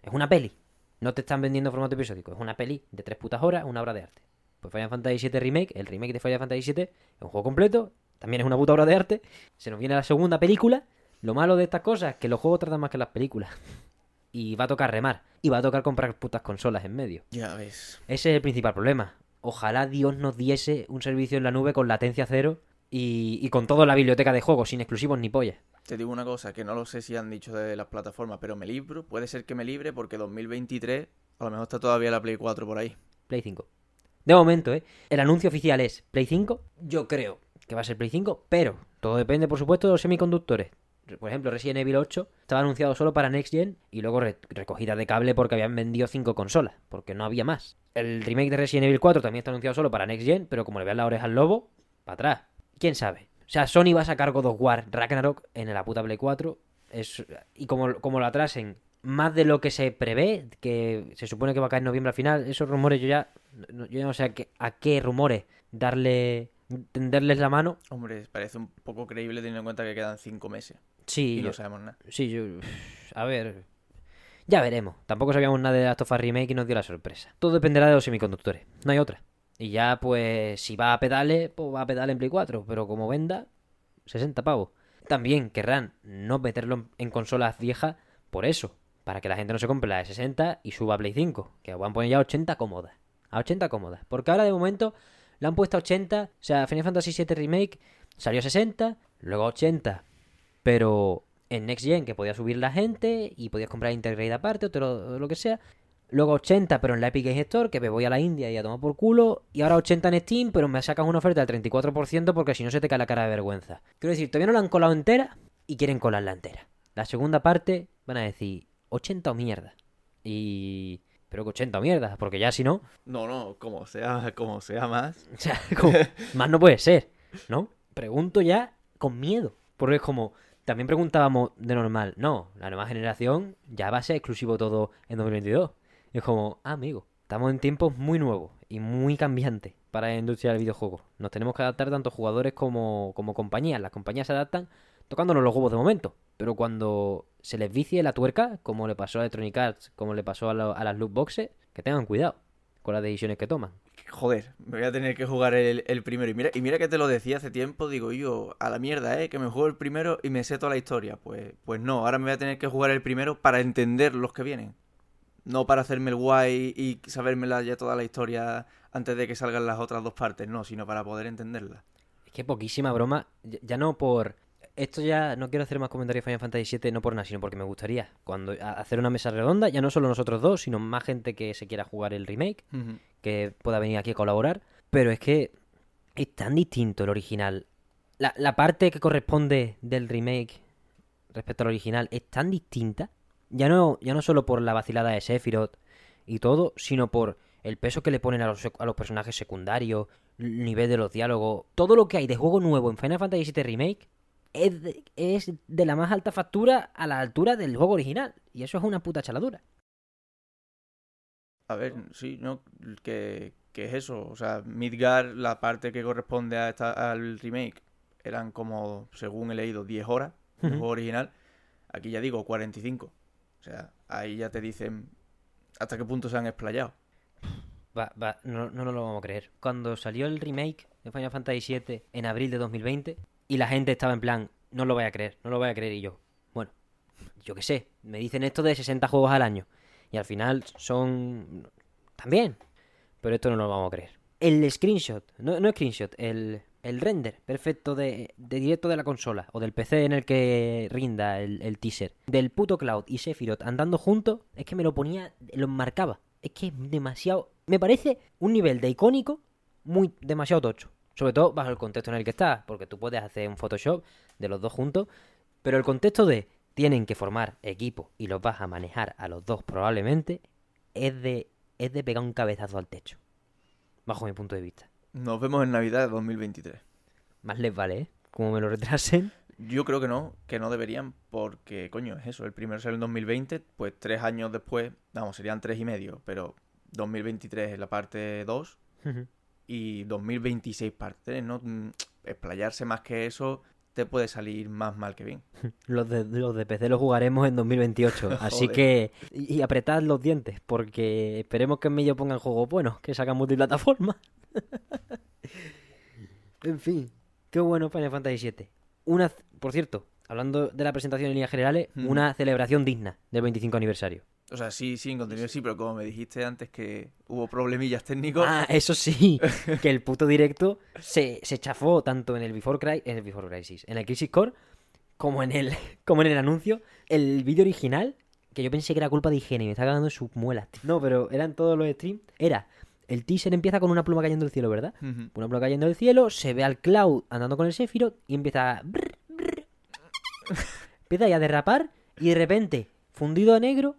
Es una peli. No te están vendiendo formato episódico. Es una peli de tres putas horas, una obra de arte. Pues Final Fantasy VII Remake, el remake de Final Fantasy VII, es un juego completo. También es una puta obra de arte. Se nos viene la segunda película. Lo malo de estas cosas es que los juegos tratan más que las películas. Y va a tocar remar. Y va a tocar comprar putas consolas en medio. Ya ves. Ese es el principal problema. Ojalá Dios nos diese un servicio en la nube con latencia cero y, y con toda la biblioteca de juegos, sin exclusivos ni pollas. Te digo una cosa, que no lo sé si han dicho de las plataformas, pero me libro. Puede ser que me libre porque 2023 a lo mejor está todavía la Play 4 por ahí. Play 5. De momento, ¿eh? El anuncio oficial es Play 5. Yo creo que va a ser Play 5, pero todo depende, por supuesto, de los semiconductores. Por ejemplo, Resident Evil 8 estaba anunciado solo para Next Gen y luego re- recogida de cable porque habían vendido 5 consolas, porque no había más. El remake de Resident Evil 4 también está anunciado solo para Next Gen, pero como le vean la oreja al lobo, para atrás. ¿Quién sabe? O sea, Sony va a sacar God of War Ragnarok en la puta Play 4 es, y como, como lo atrasen más de lo que se prevé, que se supone que va a caer en noviembre al final, esos rumores yo ya yo ya no sé a qué, a qué rumores darle tenderles la mano. Hombre, parece un poco creíble teniendo en cuenta que quedan 5 meses Sí, y no sabemos nada. sí, yo, a ver, ya veremos. Tampoco sabíamos nada de Last of Us Remake y nos dio la sorpresa. Todo dependerá de los semiconductores, no hay otra. Y ya pues si va a pedales, pues va a pedales en Play 4, pero como venda 60 pavos. También querrán no meterlo en- en consolas viejas por eso, para que la gente no se compre la de 60 y suba a Play 5, que van a poner ya 80 cómodas. A 80 cómodas. Porque ahora de momento la han puesto a 80, o sea, Final Fantasy VII Remake salió a 60, luego a 80, pero en Next Gen que podía subir la gente y podías comprar Intergrade aparte o te lo, lo que sea. Luego 80, pero en la Epic Games Store, que me voy a la India y a tomar por culo. Y ahora 80 en Steam, pero me sacas una oferta del 34% porque si no se te cae la cara de vergüenza. Quiero decir, todavía no la han colado entera y quieren colarla entera. La segunda parte van a decir 80 o mierda. Y... Pero que 80 o mierda, porque ya si no... No, no, como sea, como sea más. O sea, como, más no puede ser, ¿no? Pregunto ya con miedo. Porque es como, también preguntábamos de normal, no, la nueva generación ya va a ser exclusivo todo en 2022. Es como, ah, amigo, estamos en tiempos muy nuevos y muy cambiantes para la industria del videojuego. Nos tenemos que adaptar tanto jugadores como, como compañías. Las compañías se adaptan tocándonos los huevos de momento. Pero cuando se les vicie la tuerca, como le pasó a Electronic Arts, como le pasó a, a las loot boxes, que tengan cuidado con las decisiones que toman. Joder, me voy a tener que jugar el, el primero. Y mira, y mira que te lo decía hace tiempo, digo yo, a la mierda, ¿eh? Que me juego el primero y me sé toda la historia. Pues, pues no, ahora me voy a tener que jugar el primero para entender los que vienen. No para hacerme el guay y sabérmela ya toda la historia antes de que salgan las otras dos partes, no, sino para poder entenderla. Es que poquísima broma, ya ya no por... Esto ya no quiero hacer más comentarios de Final Fantasy VII, no por nada, sino porque me gustaría cuando hacer una mesa redonda, ya no solo nosotros dos, sino más gente que se quiera jugar el remake, que pueda venir aquí a colaborar. Pero es que es tan distinto el original. La, la parte que corresponde del remake respecto al original es tan distinta. Ya no, ya no solo por la vacilada de Sephiroth y todo, sino por el peso que le ponen a los, a los personajes secundarios, el nivel de los diálogos, todo lo que hay de juego nuevo en Final Fantasy VII Remake es de, es de la más alta factura a la altura del juego original. Y eso es una puta chaladura. A ver, sí, ¿no? Que, que es eso. O sea, Midgar, la parte que corresponde a esta, al remake, eran como, según he leído, 10 horas del juego original. Aquí ya digo 45. O sea, ahí ya te dicen hasta qué punto se han explayado. Va, va, no, no nos lo vamos a creer. Cuando salió el remake de Final Fantasy VII en abril de 2020 y la gente estaba en plan, no lo voy a creer, no lo voy a creer y yo, bueno, yo qué sé, me dicen esto de 60 juegos al año y al final son también, pero esto no lo vamos a creer. El screenshot, no, no screenshot, el, el render perfecto de, de directo de la consola o del PC en el que rinda el, el teaser, del puto Cloud y Sephiroth andando juntos, es que me lo ponía, lo marcaba. Es que es demasiado. Me parece un nivel de icónico muy demasiado tocho. Sobre todo bajo el contexto en el que está, porque tú puedes hacer un Photoshop de los dos juntos, pero el contexto de tienen que formar equipo y los vas a manejar a los dos probablemente es de es de pegar un cabezazo al techo. Bajo mi punto de vista. Nos vemos en Navidad de 2023. Más les vale, ¿eh? Como me lo retrasen. Yo creo que no, que no deberían, porque, coño, es eso. El primero salió en 2020, pues tres años después, vamos, serían tres y medio, pero 2023 es la parte 2 y 2026 parte 3, ¿no? Mm, Explayarse más que eso te puede salir más mal que bien. Los de, los de PC los jugaremos en 2028. Así que. Y, apretad los dientes, porque esperemos que en medio pongan juegos buenos, que sacan multiplataforma. en fin, qué bueno Final Fantasy VII. Una, por cierto, hablando de la presentación en líneas generales, Ujú. una celebración digna del 25 aniversario. O sea, sí, sí, en contenido sí, pero como me dijiste antes que hubo problemillas técnicos. Ah, eso sí, que el puto directo se, se chafó tanto en el Before, Cry- en el Before Crisis, en el Crisis Core, como en el, como en el anuncio. El vídeo original, que yo pensé que era culpa de higiene me está cagando en sus muelas. tío. No, pero eran todos los streams. Era, el teaser empieza con una pluma cayendo del cielo, ¿verdad? Una pluma cayendo del cielo, se ve al Cloud andando con el Sephiroth y empieza a... empieza ahí a derrapar y de repente, fundido a negro,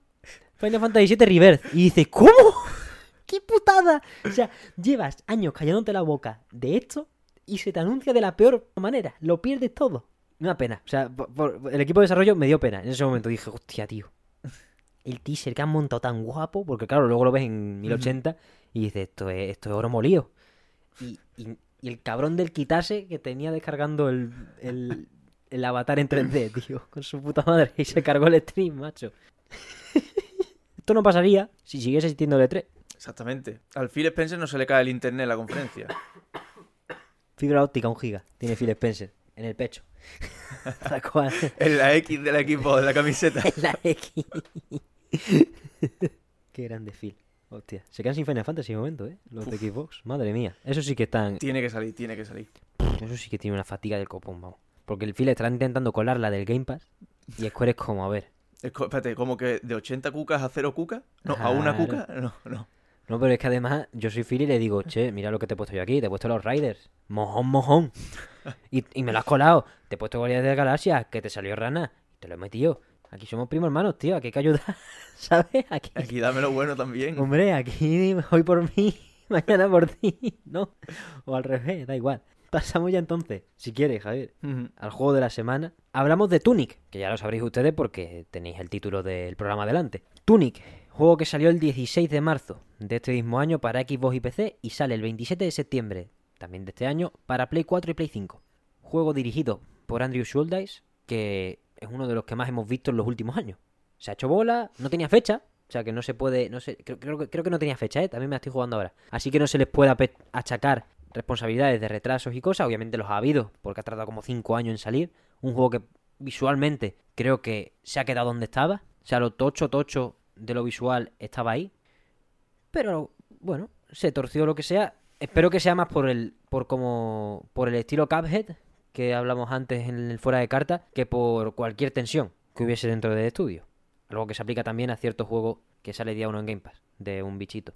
Final Fantasy VII Rebirth. Y dices, ¿cómo? ¡Qué putada! O sea, llevas años callándote la boca de esto y se te anuncia de la peor manera. Lo pierdes todo. Una pena. O sea, por- por- el equipo de desarrollo me dio pena. En ese momento dije, hostia, tío. El teaser que han montado tan guapo, porque claro, luego lo ves en 1080 y dices, esto es, esto es oro molido. Y, y- y el cabrón del quitarse que tenía descargando el, el, el avatar en 3D, tío, con su puta madre. Y se cargó el stream, macho. Esto no pasaría si siguiese existiendo el E3. Exactamente. Al Phil Spencer no se le cae el internet en la conferencia. Fibra óptica, un giga. Tiene Phil Spencer en el pecho. Tal cual. En la X del equipo de la camiseta. En la X. Qué grande Phil. Hostia. Se quedan sin Final Fantasy de momento, ¿eh? Los de Xbox. Madre mía. Eso sí que están. Tiene que salir, tiene que salir. Eso sí que tiene una fatiga del copón, vamos. Porque el Phil estará intentando colar la del Game Pass. Y Square es como, a ver. Espérate, como que de 80 cucas a 0 cucas. No, a una cuca. No, no. No, pero es que además yo soy Phil y le digo, che, mira lo que te he puesto yo aquí, te he puesto los Riders. Mojón, mojón. Y, y me lo has colado. Te he puesto Guardianes de la Galaxia, que te salió rana. Y te lo he metido. Aquí somos primos hermanos, tío. Aquí hay que ayudar. ¿Sabes? Aquí. Aquí dame lo bueno también. Hombre, aquí hoy por mí, mañana por ti. No. O al revés, da igual. Pasamos ya entonces, si quieres, Javier, al juego de la semana. Hablamos de Tunic, que ya lo sabréis ustedes porque tenéis el título del programa delante. Tunic, juego que salió el 16 de marzo de este mismo año para Xbox y PC y sale el 27 de septiembre, también de este año, para Play 4 y Play 5. Juego dirigido por Andrew Schuldice, que es uno de los que más hemos visto en los últimos años. Se ha hecho bola, no tenía fecha, o sea que no se puede, no sé, creo, creo que- creo que no tenía fecha, ¿eh? también me la estoy jugando ahora. Así que no se les puede achacar responsabilidades de retrasos y cosas, obviamente los ha habido, porque ha tardado como 5 años en salir. Un juego que visualmente creo que se ha quedado donde estaba, o sea, lo tocho, tocho de lo visual estaba ahí. Pero bueno, se torció lo que sea. Espero que sea más por el, por como, por el estilo Cuphead que hablamos antes en el fuera de carta, que por cualquier tensión que hubiese dentro del estudio. Algo que se aplica también a ciertos juegos que sale día uno en Game Pass, de un bichito.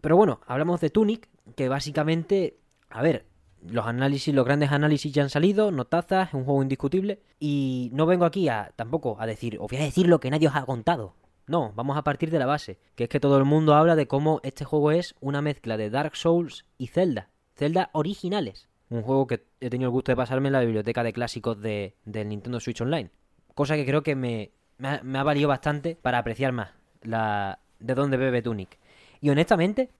Pero bueno, hablamos de Tunic, que básicamente, a ver, los análisis, los grandes análisis ya han salido, notazas, es un juego indiscutible. Y no vengo aquí a tampoco a decir, os voy a decir lo que nadie os ha contado. No, vamos a partir de la base, que es que todo el mundo habla de cómo este juego es una mezcla de Dark Souls y Zelda. Zelda originales. Un juego que he tenido el gusto de pasarme en la biblioteca de clásicos de, del Nintendo Switch Online. Cosa que creo que me, me, ha, me ha valido bastante para apreciar más la, de dónde bebe Tunic. Y honestamente,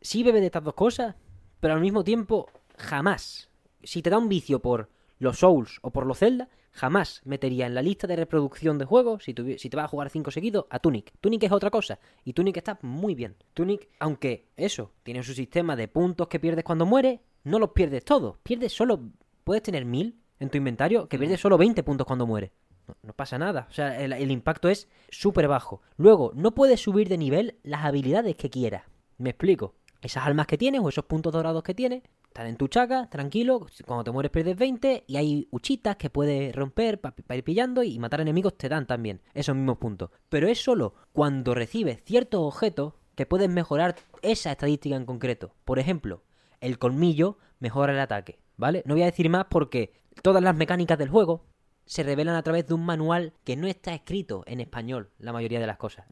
sí bebe de estas dos cosas, pero al mismo tiempo, jamás. Si te da un vicio por los Souls o por los Zelda, jamás metería en la lista de reproducción de juegos, si, te vas a jugar cinco seguidos, a Tunic. Tunic es otra cosa, y Tunic está muy bien. Tunic, aunque eso, tiene su sistema de puntos que pierdes cuando mueres, no los pierdes todos. Pierdes solo, puedes tener mil en tu inventario, que pierdes solo 20 puntos cuando mueres. No, no pasa nada. O sea, el, el impacto es súper bajo. Luego, no puedes subir de nivel las habilidades que quieras. Me explico. Esas almas que tienes o esos puntos dorados que tienes, Estás en tu chaca, tranquilo, cuando te mueres pierdes 20 y hay huchitas que puedes romper para ir pillando y matar enemigos te dan también esos mismos puntos. Pero es solo cuando recibes ciertos objetos que puedes mejorar esa estadística en concreto. Por ejemplo, el colmillo mejora el ataque, ¿vale? No voy a decir más porque todas las mecánicas del juego se revelan a través de un manual que no está escrito en español, la mayoría de las cosas.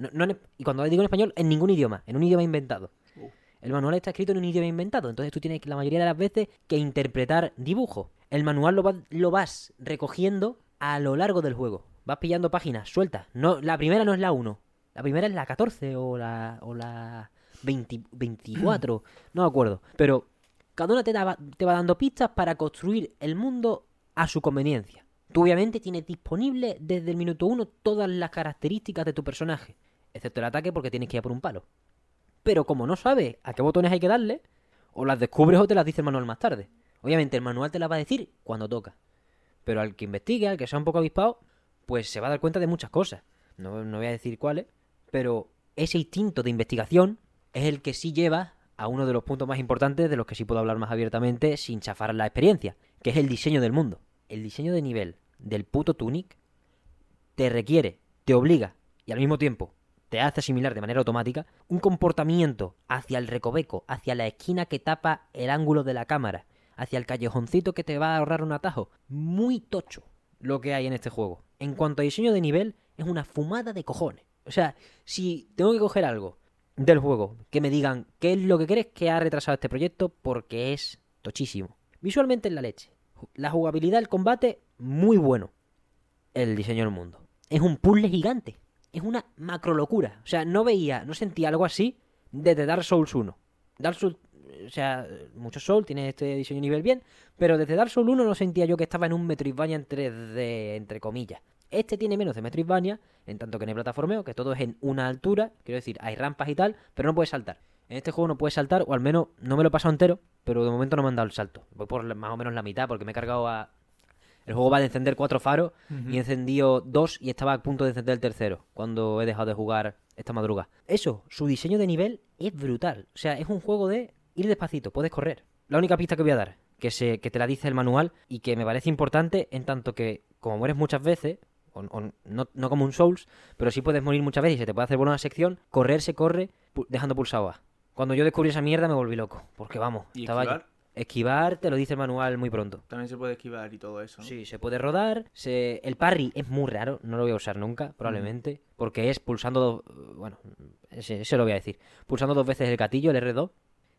y cuando digo en español, en ningún idioma, en un idioma inventado. El manual está escrito en un idioma inventado, entonces tú tienes la mayoría de las veces que interpretar dibujo. El manual lo, vas recogiendo a lo largo del juego. Vas pillando páginas sueltas. No, la primera no es la 1. La primera es la 14 o la, o la 24. no me acuerdo. Pero cada una te, te va dando pistas para construir el mundo a su conveniencia. Tú obviamente tienes disponible desde el minuto 1 todas las características de tu personaje, excepto el ataque porque tienes que ir por un palo. Pero como no sabes a qué botones hay que darle, o las descubres o te las dice el manual más tarde. Obviamente el manual te las va a decir cuando toca. Pero al que investigue, al que sea un poco avispado, pues se va a dar cuenta de muchas cosas. No, no voy a decir cuáles, pero ese instinto de investigación es el que sí lleva a uno de los puntos más importantes de los que sí puedo hablar más abiertamente sin chafar la experiencia, que es el diseño del mundo. El diseño de nivel del puto Tunic te requiere, te obliga y al mismo tiempo te hace asimilar de manera automática un comportamiento hacia el recoveco, hacia la esquina que tapa el ángulo de la cámara, hacia el callejoncito que te va a ahorrar un atajo. Muy tocho lo que hay en este juego. En cuanto a diseño de nivel, es una fumada de cojones. O sea, si tengo que coger algo del juego, que me digan qué es lo que crees que ha retrasado este proyecto, porque es tochísimo. Visualmente es la leche. La jugabilidad, el combate, muy bueno. El diseño del mundo. Es un puzzle gigante. Es una macro locura. O sea, no veía, no sentía algo así desde Dark Souls 1. Dark Souls, o sea, muchos Souls tiene este diseño nivel bien, pero desde Dark Souls 1 no sentía yo que estaba en un Metroidvania entre, de, entre comillas. Este tiene menos de Metroidvania, en tanto que en el plataformeo, que todo es en una altura, quiero decir, hay rampas y tal, pero no puedes saltar. En este juego no puedes saltar, o al menos no me lo he pasado entero, pero de momento no me han dado el salto. Voy por más o menos la mitad, porque me he cargado a, el juego va a encender cuatro faros y he encendido dos y estaba a punto de encender el tercero cuando he dejado de jugar esta madruga. Eso, su diseño de nivel es brutal. O sea, es un juego de ir despacito, puedes correr. La única pista que voy a dar, que, se, que te la dice el manual y que me parece importante en tanto que, como mueres muchas veces, no, como un Souls, pero sí puedes morir muchas veces y se te puede hacer buena sección, correr se corre dejando pulsado A. Cuando yo descubrí esa mierda me volví loco, porque vamos, estaba Esquivar, te lo dice el manual muy pronto. También se puede esquivar y todo eso. Sí, se puede rodar. Se... El parry es muy raro, no lo voy a usar nunca, probablemente. Porque es pulsando dos. Bueno, ese, lo voy a decir. Pulsando dos veces el gatillo, el R2.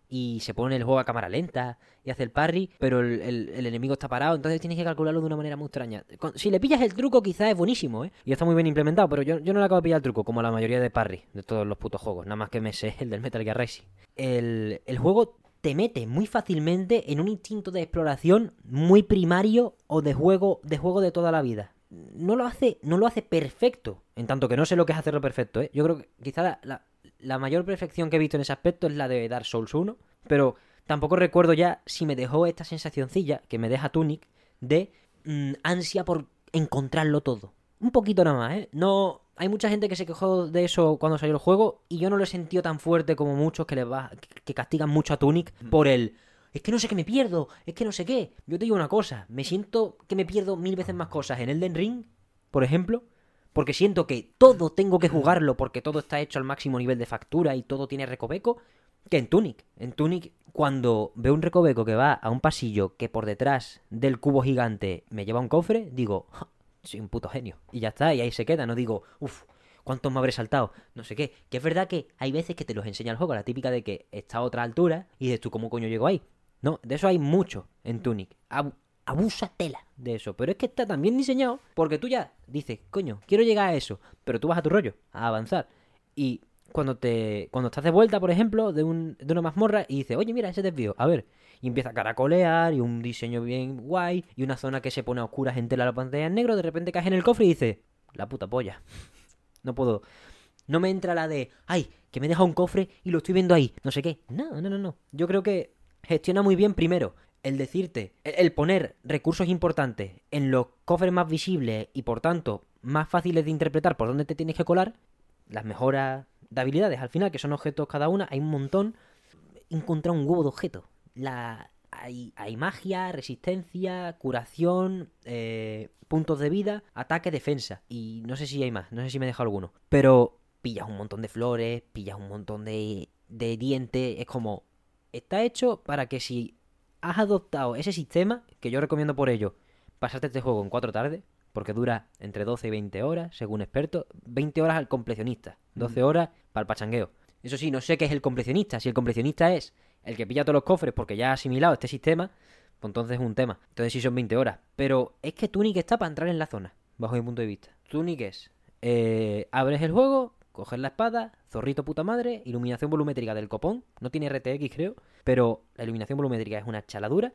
Y se pone el juego a cámara lenta y hace el parry, pero el, enemigo está parado, entonces tienes que calcularlo de una manera muy extraña. Si le pillas el truco, quizás es buenísimo, ¿eh? Y está muy bien implementado, pero yo, yo no le acabo de pillar el truco, como la mayoría de parry de todos los putos juegos, nada más que me sé el del Metal Gear Rising. El, el juego te mete muy fácilmente en un instinto de exploración muy primario o de juego de juego de toda la vida. No lo hace, no lo hace perfecto, en tanto que no sé lo que es hacerlo perfecto, ¿eh? Yo creo que quizá la, mayor perfección que he visto en ese aspecto es la de Dark Souls 1, pero tampoco recuerdo ya si me dejó esta sensacioncilla que me deja Tunic de mm, ansia por encontrarlo todo. Un poquito nada más, ¿eh? No, hay mucha gente que se quejó de eso cuando salió el juego y yo no lo he sentido tan fuerte como muchos que, le va, que castigan mucho a Tunic por el... Es que no sé qué me pierdo, es que no sé qué. Yo te digo una cosa, me siento que me pierdo mil veces más cosas en Elden Ring, por ejemplo, porque siento que todo tengo que jugarlo porque todo está hecho al máximo nivel de factura y todo tiene recoveco, que en Tunic. En Tunic, cuando veo un recoveco que va a un pasillo que por detrás del cubo gigante me lleva un cofre, digo, soy un puto genio. Y ya está, y ahí se queda. No digo, uff, ¿cuántos me habré saltado? No sé qué. Que es verdad que hay veces que te los enseña el juego, la típica de que está a otra altura y dices tú, ¿cómo coño llego ahí? No, de eso hay mucho en Tunic. abusa tela de eso. Pero es que está tan bien diseñado porque tú ya dices, coño, quiero llegar a eso. Pero tú vas a tu rollo, a avanzar. Y cuando te cuando estás de vuelta, por ejemplo, de, un, de una mazmorra y dices, oye, mira, ese desvío, a ver, y empieza a caracolear y un diseño bien guay y una zona que se pone a oscuras entera la pantalla en negro, de repente caes en el cofre y dices, la puta polla. No puedo. No me entra la de, ay, que me deja un cofre y lo estoy viendo ahí, no sé qué. No, no, no, no. Yo creo que gestiona muy bien primero el decirte, el poner recursos importantes en los cofres más visibles y por tanto más fáciles de interpretar por dónde te tienes que colar, las mejoras de habilidades al final, que son objetos cada una, hay un montón. Encontrar un huevo de objetos la hay, hay magia, resistencia, curación, eh, puntos de vida, ataque, defensa. Y no sé si hay más, no sé si me he dejado alguno. Pero pillas un montón de flores, pillas un montón de, de dientes. Es como, está hecho para que si has adoptado ese sistema, que yo recomiendo por ello, pasarte este juego en cuatro tardes, porque dura entre 12 y 20 horas, según expertos. 20 horas al completionista, 12 horas para el pachangueo. Eso sí, no sé qué es el completionista. Si el completionista es el que pilla todos los cofres porque ya ha asimilado este sistema, pues entonces es un tema. Entonces sí son 20 horas. Pero es que Tunic está para entrar en la zona, bajo mi punto de vista. Tunic es, eh, abres el juego, coges la espada, zorrito puta madre, iluminación volumétrica del copón, no tiene RTX creo, pero la iluminación volumétrica es una chaladura.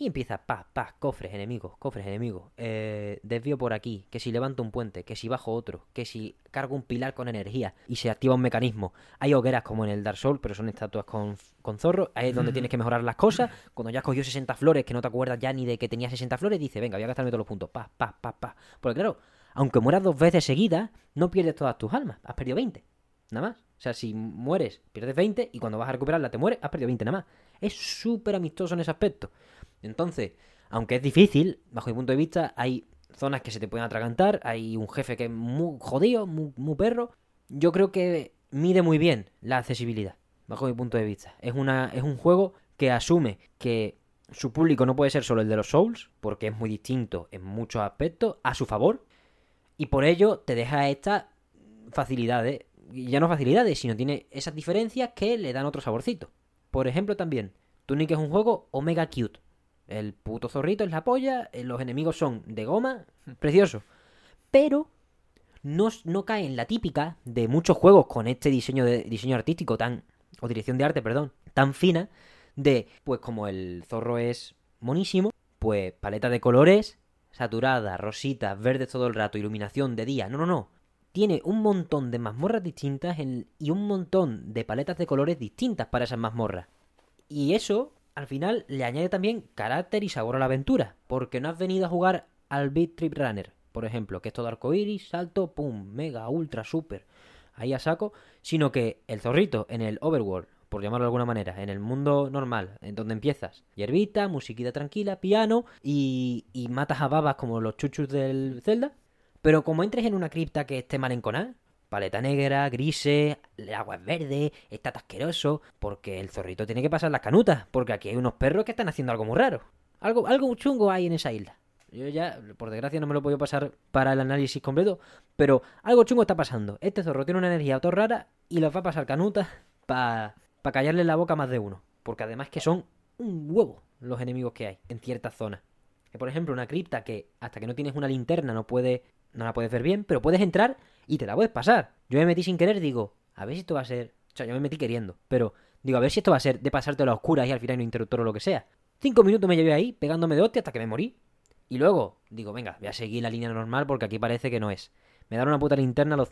Y empieza, pa, pa, cofres enemigos, cofres enemigos. Eh, desvío por aquí, que si levanto un puente, que si bajo otro, que si cargo un pilar con energía y se activa un mecanismo. Hay hogueras como en el Dark Souls, pero son estatuas con, con zorro. Ahí es donde tienes que mejorar las cosas. Cuando ya has cogido 60 flores, que no te acuerdas ya ni de que tenía 60 flores, dice, venga, voy a gastarme todos los puntos. Pa, pa, pa, pa. Porque claro, aunque mueras dos veces seguidas, no pierdes todas tus almas. Has perdido 20. Nada más. O sea, si mueres, pierdes 20 y cuando vas a recuperarla te mueres, has perdido 20 nada más. Es súper amistoso en ese aspecto. Entonces, aunque es difícil, bajo mi punto de vista, hay zonas que se te pueden atragantar, hay un jefe que es muy jodido, muy, perro. Yo creo que mide muy bien la accesibilidad, bajo mi punto de vista. Es, una, es un juego que asume que su público no puede ser solo el de los Souls, porque es muy distinto en muchos aspectos, a su favor, y por ello te deja estas facilidades, ya no facilidades, sino tiene esas diferencias que le dan otro saborcito. Por ejemplo, también, Tunic es un juego omega cute. El puto zorrito es la polla, eh, los enemigos son de goma, precioso. Pero no, no cae en la típica de muchos juegos con este diseño de diseño artístico tan o dirección de arte, perdón, tan fina de pues como el zorro es monísimo, pues paleta de colores saturada, rositas, verdes todo el rato, iluminación de día. No, no, no. Tiene un montón de mazmorras distintas en- y un montón de paletas de colores distintas para esas mazmorras. Y eso, al final, le añade también carácter y sabor a la aventura. Porque no has venido a jugar al Beat Trip Runner, por ejemplo, que es todo arcoiris, salto, pum, mega, ultra, super, ahí a saco. Sino que el zorrito en el Overworld, por llamarlo de alguna manera, en el mundo normal, en donde empiezas, hierbita, musiquita tranquila, piano y, y matas a babas como los chuchus del Zelda. Pero como entres en una cripta que esté mal enconada, paleta negra, grises, el agua es verde, está asqueroso, porque el zorrito tiene que pasar las canutas, porque aquí hay unos perros que están haciendo algo muy raro. Algo, algo chungo hay en esa isla. Yo ya, por desgracia, no me lo podido pasar para el análisis completo, pero algo chungo está pasando. Este zorro tiene una energía todo rara y los va a pasar canutas para callarle la boca a más de uno. Porque además que son un huevo los enemigos que hay en ciertas zonas. Por ejemplo, una cripta que hasta que no tienes una linterna no puede, no la puedes ver bien, pero puedes entrar y te la puedes pasar. Yo me metí sin querer, digo, a ver si esto va a ser. O sea, yo me metí queriendo, pero digo, a ver si esto va a ser de pasarte a la oscura y al final no interruptor o lo que sea. Cinco minutos me llevé ahí, pegándome de hostia hasta que me morí. Y luego, digo, venga, voy a seguir la línea normal porque aquí parece que no es. Me dan una puta linterna a los,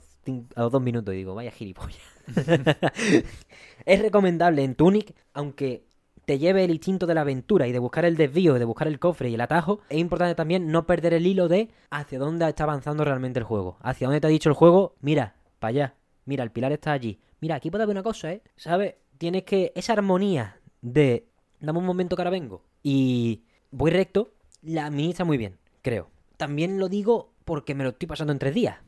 a los dos minutos y digo, vaya gilipollas. es recomendable en Tunic, aunque te lleve el instinto de la aventura y de buscar el desvío, de buscar el cofre y el atajo, es importante también no perder el hilo de hacia dónde está avanzando realmente el juego. Hacia dónde te ha dicho el juego, mira, para allá, mira, el pilar está allí. Mira, aquí puede haber una cosa, ¿eh? ¿Sabes? Tienes que... Esa armonía de... Dame un momento que ahora vengo. Y voy recto, la administra muy bien, creo. También lo digo porque me lo estoy pasando en tres días.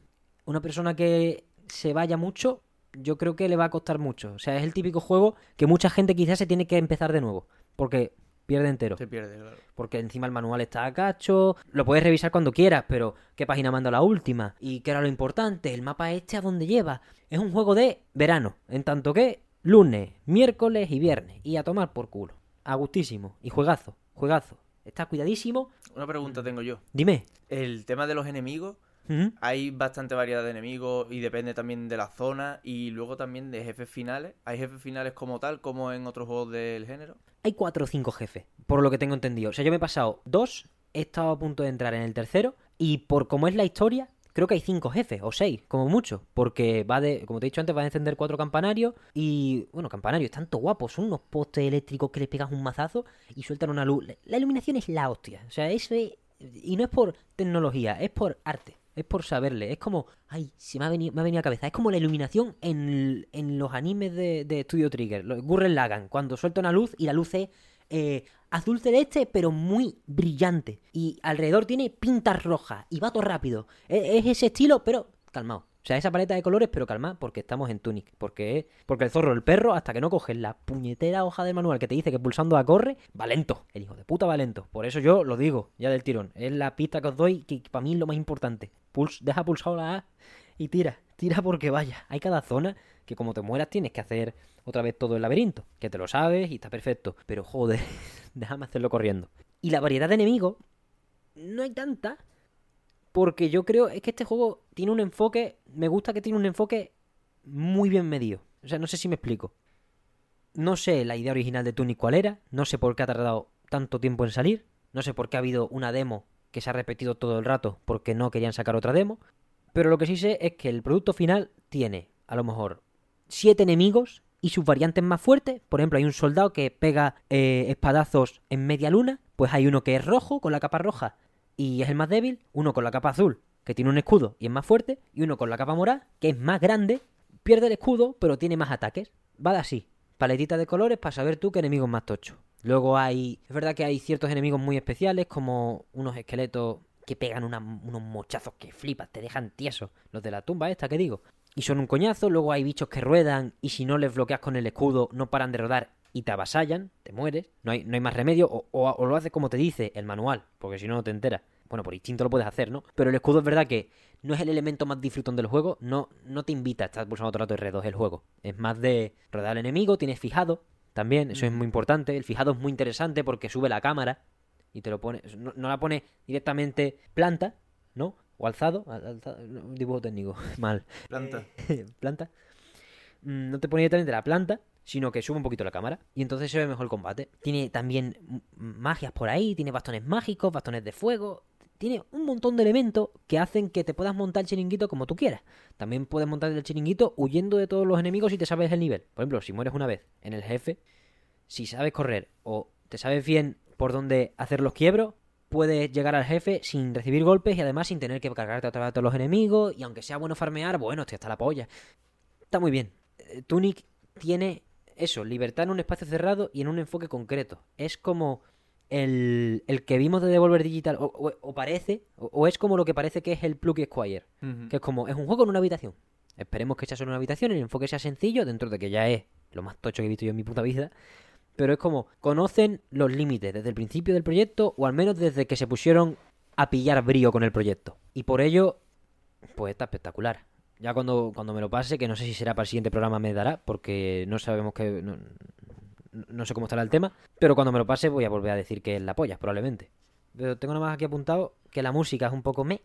Una persona que se vaya mucho, yo creo que le va a costar mucho. O sea, es el típico juego que mucha gente quizás se tiene que empezar de nuevo. Porque pierde entero. Se pierde, claro. Porque encima el manual está a cacho. Lo puedes revisar cuando quieras, pero ¿qué página manda la última? ¿Y qué era lo importante? ¿El mapa este a dónde lleva? Es un juego de verano. En tanto que lunes, miércoles y viernes. Y a tomar por culo. A gustísimo. Y juegazo. Juegazo. Está cuidadísimo. Una pregunta tengo yo. Dime. El tema de los enemigos, Hay bastante variedad de enemigos y depende también de la zona y luego también de jefes finales. ¿Hay jefes finales como tal, como en otros juegos del género? Hay cuatro o cinco jefes, por lo que tengo entendido. O sea, yo me he pasado dos, he estado a punto de entrar en el tercero, y por cómo es la historia, creo que hay cinco jefes, o seis, como mucho. Porque va de, como te he dicho antes, va a encender cuatro campanarios, y, bueno, campanarios, tanto guapos, son unos postes eléctricos que les pegas un mazazo y sueltan una luz. La iluminación es la hostia. O sea, eso es, y no es por tecnología, es por arte. Es por saberle, es como, ay, se me ha venido, me ha venido a cabeza, es como la iluminación en, en los animes de, de Studio Trigger, Gurren Lagann, cuando suelta una luz y la luz es eh, azul celeste, pero muy brillante. Y alrededor tiene pintas rojas y va todo rápido. Es, es ese estilo, pero calmado. O sea, esa paleta de colores, pero calma, porque estamos en Tunic. Porque, porque el zorro, el perro, hasta que no coges la puñetera hoja del manual que te dice que pulsando a corre, va lento. El hijo de puta va lento. Por eso yo lo digo, ya del tirón. Es la pista que os doy, que para mí es lo más importante. Puls, deja pulsado la A y tira. Tira porque vaya. Hay cada zona que como te mueras tienes que hacer otra vez todo el laberinto. Que te lo sabes y está perfecto. Pero joder, déjame hacerlo corriendo. Y la variedad de enemigos, no hay tanta. Porque yo creo, es que este juego tiene un enfoque, me gusta que tiene un enfoque muy bien medido. O sea, no sé si me explico. No sé la idea original de Tunic cuál era, no sé por qué ha tardado tanto tiempo en salir, no sé por qué ha habido una demo que se ha repetido todo el rato porque no querían sacar otra demo, pero lo que sí sé es que el producto final tiene, a lo mejor, siete enemigos y sus variantes más fuertes. Por ejemplo, hay un soldado que pega eh, espadazos en media luna, pues hay uno que es rojo, con la capa roja, y es el más débil, uno con la capa azul, que tiene un escudo y es más fuerte, y uno con la capa morada, que es más grande, pierde el escudo, pero tiene más ataques. Va de así, paletita de colores para saber tú qué enemigo es más tocho. Luego hay, es verdad que hay ciertos enemigos muy especiales, como unos esqueletos que pegan unos mochazos que flipas, te dejan tieso. Los de la tumba esta que digo. Y son un coñazo, luego hay bichos que ruedan y si no les bloqueas con el escudo no paran de rodar y te avasallan, te mueres, no hay, no hay más remedio, o, o- o lo haces como te dice el manual, porque si no, no te enteras. Bueno, por instinto lo puedes hacer, ¿no? Pero el escudo es verdad que no es el elemento más disfrutón del juego, no, no te invita a estar pulsando todo el rato R2 el juego. Es más de rodar al enemigo, tienes fijado, también, eso es muy importante. El fijado es muy interesante porque sube la cámara y te lo pone, no, no la pone directamente planta, ¿no? O alzado, al- alzado, dibujo técnico, mal. Planta. planta. Mm, No te pone directamente la planta, sino que sube un poquito la cámara. Y entonces se ve mejor el combate. Tiene también magias por ahí, tiene bastones mágicos, bastones de fuego. Tiene un montón de elementos que hacen que te puedas montar el chiringuito como tú quieras. También puedes montar el chiringuito huyendo de todos los enemigos si te sabes el nivel. Por ejemplo, si mueres una vez en el jefe, si sabes correr o te sabes bien por dónde hacer los quiebros, puedes llegar al jefe sin recibir golpes y además sin tener que cargarte otra vez a todos los enemigos. Y aunque sea bueno farmear, bueno, estoy hasta la polla. Está muy bien. Eh, Tunic tiene eso, libertad en un espacio cerrado y en un enfoque concreto. Es como el, el que vimos de Devolver Digital, o, o- o parece, o, o es como lo que parece que es el Plug Squire. Que es como, es un juego en una habitación. Esperemos que sea solo una habitación, el enfoque sea sencillo, dentro de que ya es lo más tocho que he visto yo en mi puta vida. Pero es como, conocen los límites desde el principio del proyecto, o al menos desde que se pusieron a pillar brío con el proyecto. Y por ello, pues está espectacular. Ya cuando, cuando me lo pase, que no sé si será para el siguiente programa me dará, porque no sabemos que... No, no sé cómo estará el tema, pero cuando me lo pase voy a volver a decir que es la polla, probablemente. Pero tengo nada más aquí apuntado que la música es un poco me.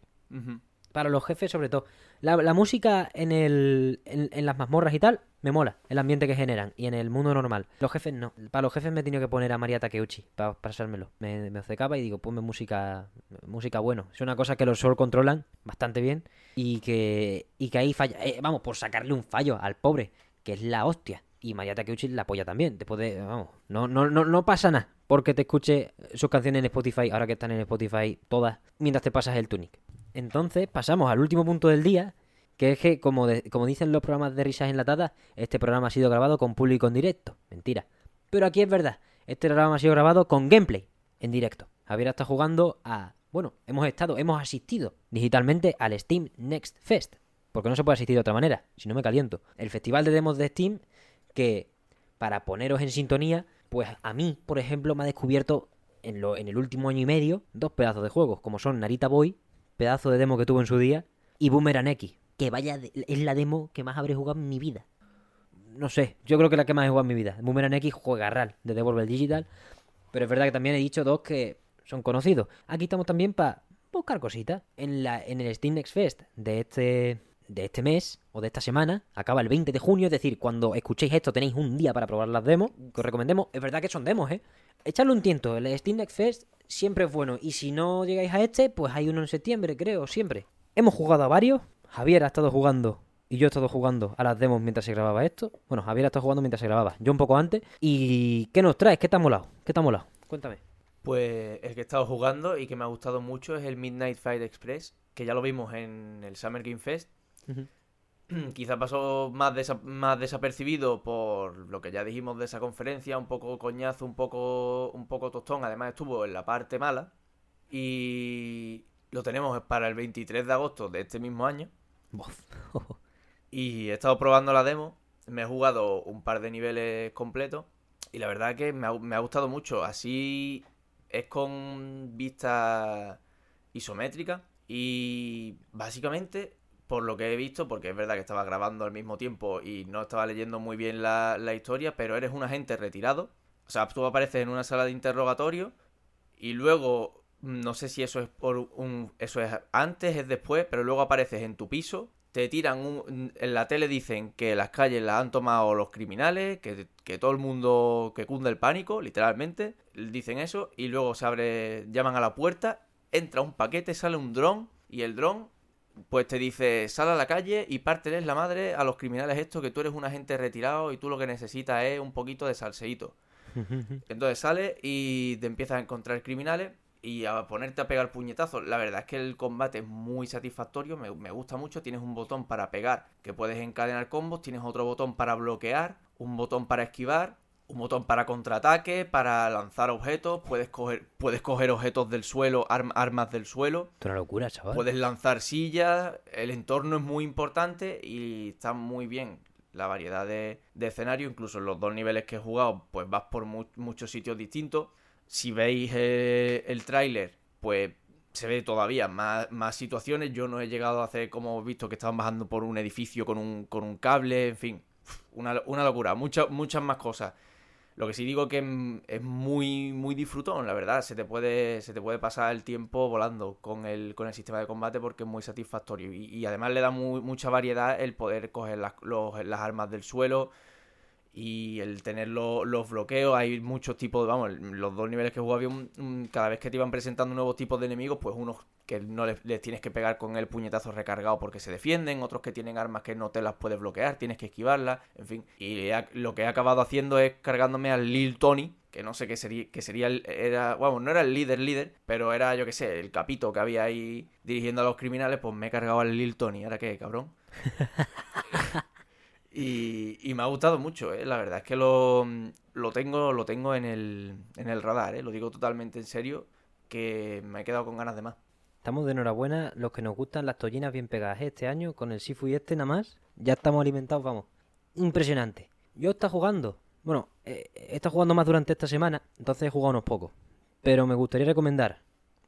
Para los jefes sobre todo. La, música en, el, en, las mazmorras y tal, me mola, el ambiente que generan. Y en el mundo normal. Los jefes no. Para los jefes me he tenido que poner a María Takeuchi para pasármelo. Me, me y digo, ponme música música bueno. Es una cosa que los Soul controlan bastante bien. Y que, y que ahí falla. eh, vamos, por sacarle un fallo al pobre, que es la hostia. Y María Takeuchi la apoya también. Después de, vamos, no, no, no, no pasa nada. Porque te escuche sus canciones en Spotify, ahora que están en Spotify todas, mientras te pasas el Tunic. Entonces pasamos al último punto del día, que es que, como, de- como dicen los programas de risas enlatadas, este programa ha sido grabado con público en directo. Mentira. Pero aquí es verdad, este programa ha sido grabado con gameplay en directo. Javier está jugando a... Bueno, hemos estado, hemos asistido digitalmente al Steam Next Fest. Porque no se puede asistir de otra manera, si no me caliento. El festival de demos de Steam que, para poneros en sintonía, pues a mí, por ejemplo, me ha descubierto en, lo, en el último año y medio dos pedazos de juegos, como son Narita Boy, pedazo de demo que tuvo en su día, y Boomerang X, que vaya, es la demo que más habré jugado en mi vida. No sé, yo creo que la que más he jugado en mi vida. Boomerang X juega RAL de Devolver Digital, pero es verdad que también he dicho dos que son conocidos. Aquí estamos también para buscar cositas. En, la, en el Steam Next Fest de este, de este mes o de esta semana, acaba el 20 de junio, es decir, cuando escuchéis esto tenéis un día para probar las demos, que os recomendemos. Es verdad que son demos, ¿eh? Echadle un tiento, el Steam Next Fest siempre es bueno. Y si no llegáis a este, pues hay uno en septiembre, creo, siempre. Hemos jugado a varios. Javier ha estado jugando y yo he estado jugando a las demos mientras se grababa esto. Bueno, Javier ha estado jugando mientras se grababa, yo un poco antes. ¿Y qué nos traes? ¿Qué te ha molado? ¿Qué te ha molado? Cuéntame. Pues el que he estado jugando y que me ha gustado mucho es el Midnight Fight Express, que ya lo vimos en el Summer Game Fest. Ujú. quizá pasó más, desa- más desapercibido por lo que ya dijimos de esa conferencia, un poco coñazo, un poco, un poco tostón, además estuvo en la parte mala. Y lo tenemos para el 23 de agosto de este mismo año. Y he estado probando la demo, me he jugado un par de niveles completos. Y la verdad que me ha, me ha gustado mucho, así es con vista isométrica. Y básicamente por lo que he visto, porque es verdad que estaba grabando al mismo tiempo y no estaba leyendo muy bien la, la historia, pero eres un agente retirado. O sea, tú apareces en una sala de interrogatorio y luego, no sé si eso es por un, eso es antes, es después, pero luego apareces en tu piso, te tiran un, en la tele dicen que las calles las han tomado los criminales, que, que todo el mundo, que cunde el pánico, literalmente, dicen eso y luego se abre, llaman a la puerta, entra un paquete, sale un dron y el dron pues te dice, sal a la calle y párteles la madre a los criminales esto, que tú eres un agente retirado y tú lo que necesitas es un poquito de salseíto. Entonces sales y te empiezas a encontrar criminales y a ponerte a pegar puñetazos. La verdad es que el combate es muy satisfactorio, me, me gusta mucho. Tienes un botón para pegar que puedes encadenar combos, tienes otro botón para bloquear, un botón para esquivar, un botón para contraataque, para lanzar objetos, puedes coger, puedes coger objetos del suelo, arm- armas del suelo. Es una locura, chaval. Puedes lanzar sillas, el entorno es muy importante y está muy bien la variedad de, de escenarios, incluso en los dos niveles que he jugado, pues vas por mu- muchos sitios distintos. Si veis eh, el tráiler, pues se ve todavía más, más situaciones. Yo no he llegado a hacer como he visto que estaban bajando por un edificio con un, con un cable, en fin, una, una locura, muchas muchas más cosas. Lo que sí digo que mm, es muy, muy disfrutón, la verdad. Se te puede, se te puede pasar el tiempo volando con el, con el sistema de combate porque es muy satisfactorio. Y, además le da muy- mucha variedad el poder coger las armas del suelo y el tener lo- los bloqueos. Hay muchos tipos, de- vamos, los dos niveles que jugaba había un- cada vez que te iban presentando nuevos tipos de enemigos, pues unos que no les, tienes que pegar con el puñetazo recargado porque se defienden, otros que tienen armas que no te las puedes bloquear, tienes que esquivarlas, en fin. Y lo que he acabado haciendo es cargándome al Lil Tony, que no sé qué sería, que sería era, bueno, no era el líder líder, pero era, yo qué sé, el capito que había ahí dirigiendo a los criminales, pues me he cargado al Lil Tony, ¿ahora qué, cabrón? Y, y me ha gustado mucho, ¿eh? La verdad es que lo, lo tengo, lo tengo en el, en el radar, ¿eh? Lo digo totalmente en serio, que me he quedado con ganas de más. Estamos de enhorabuena los que nos gustan las tollinas bien pegadas ¿eh? este año con el Sifu y este nada más. Ya estamos alimentados, vamos. Impresionante. Yo está jugando. Bueno, eh, he estado jugando más durante esta semana, entonces he jugado unos pocos. Pero me gustaría recomendar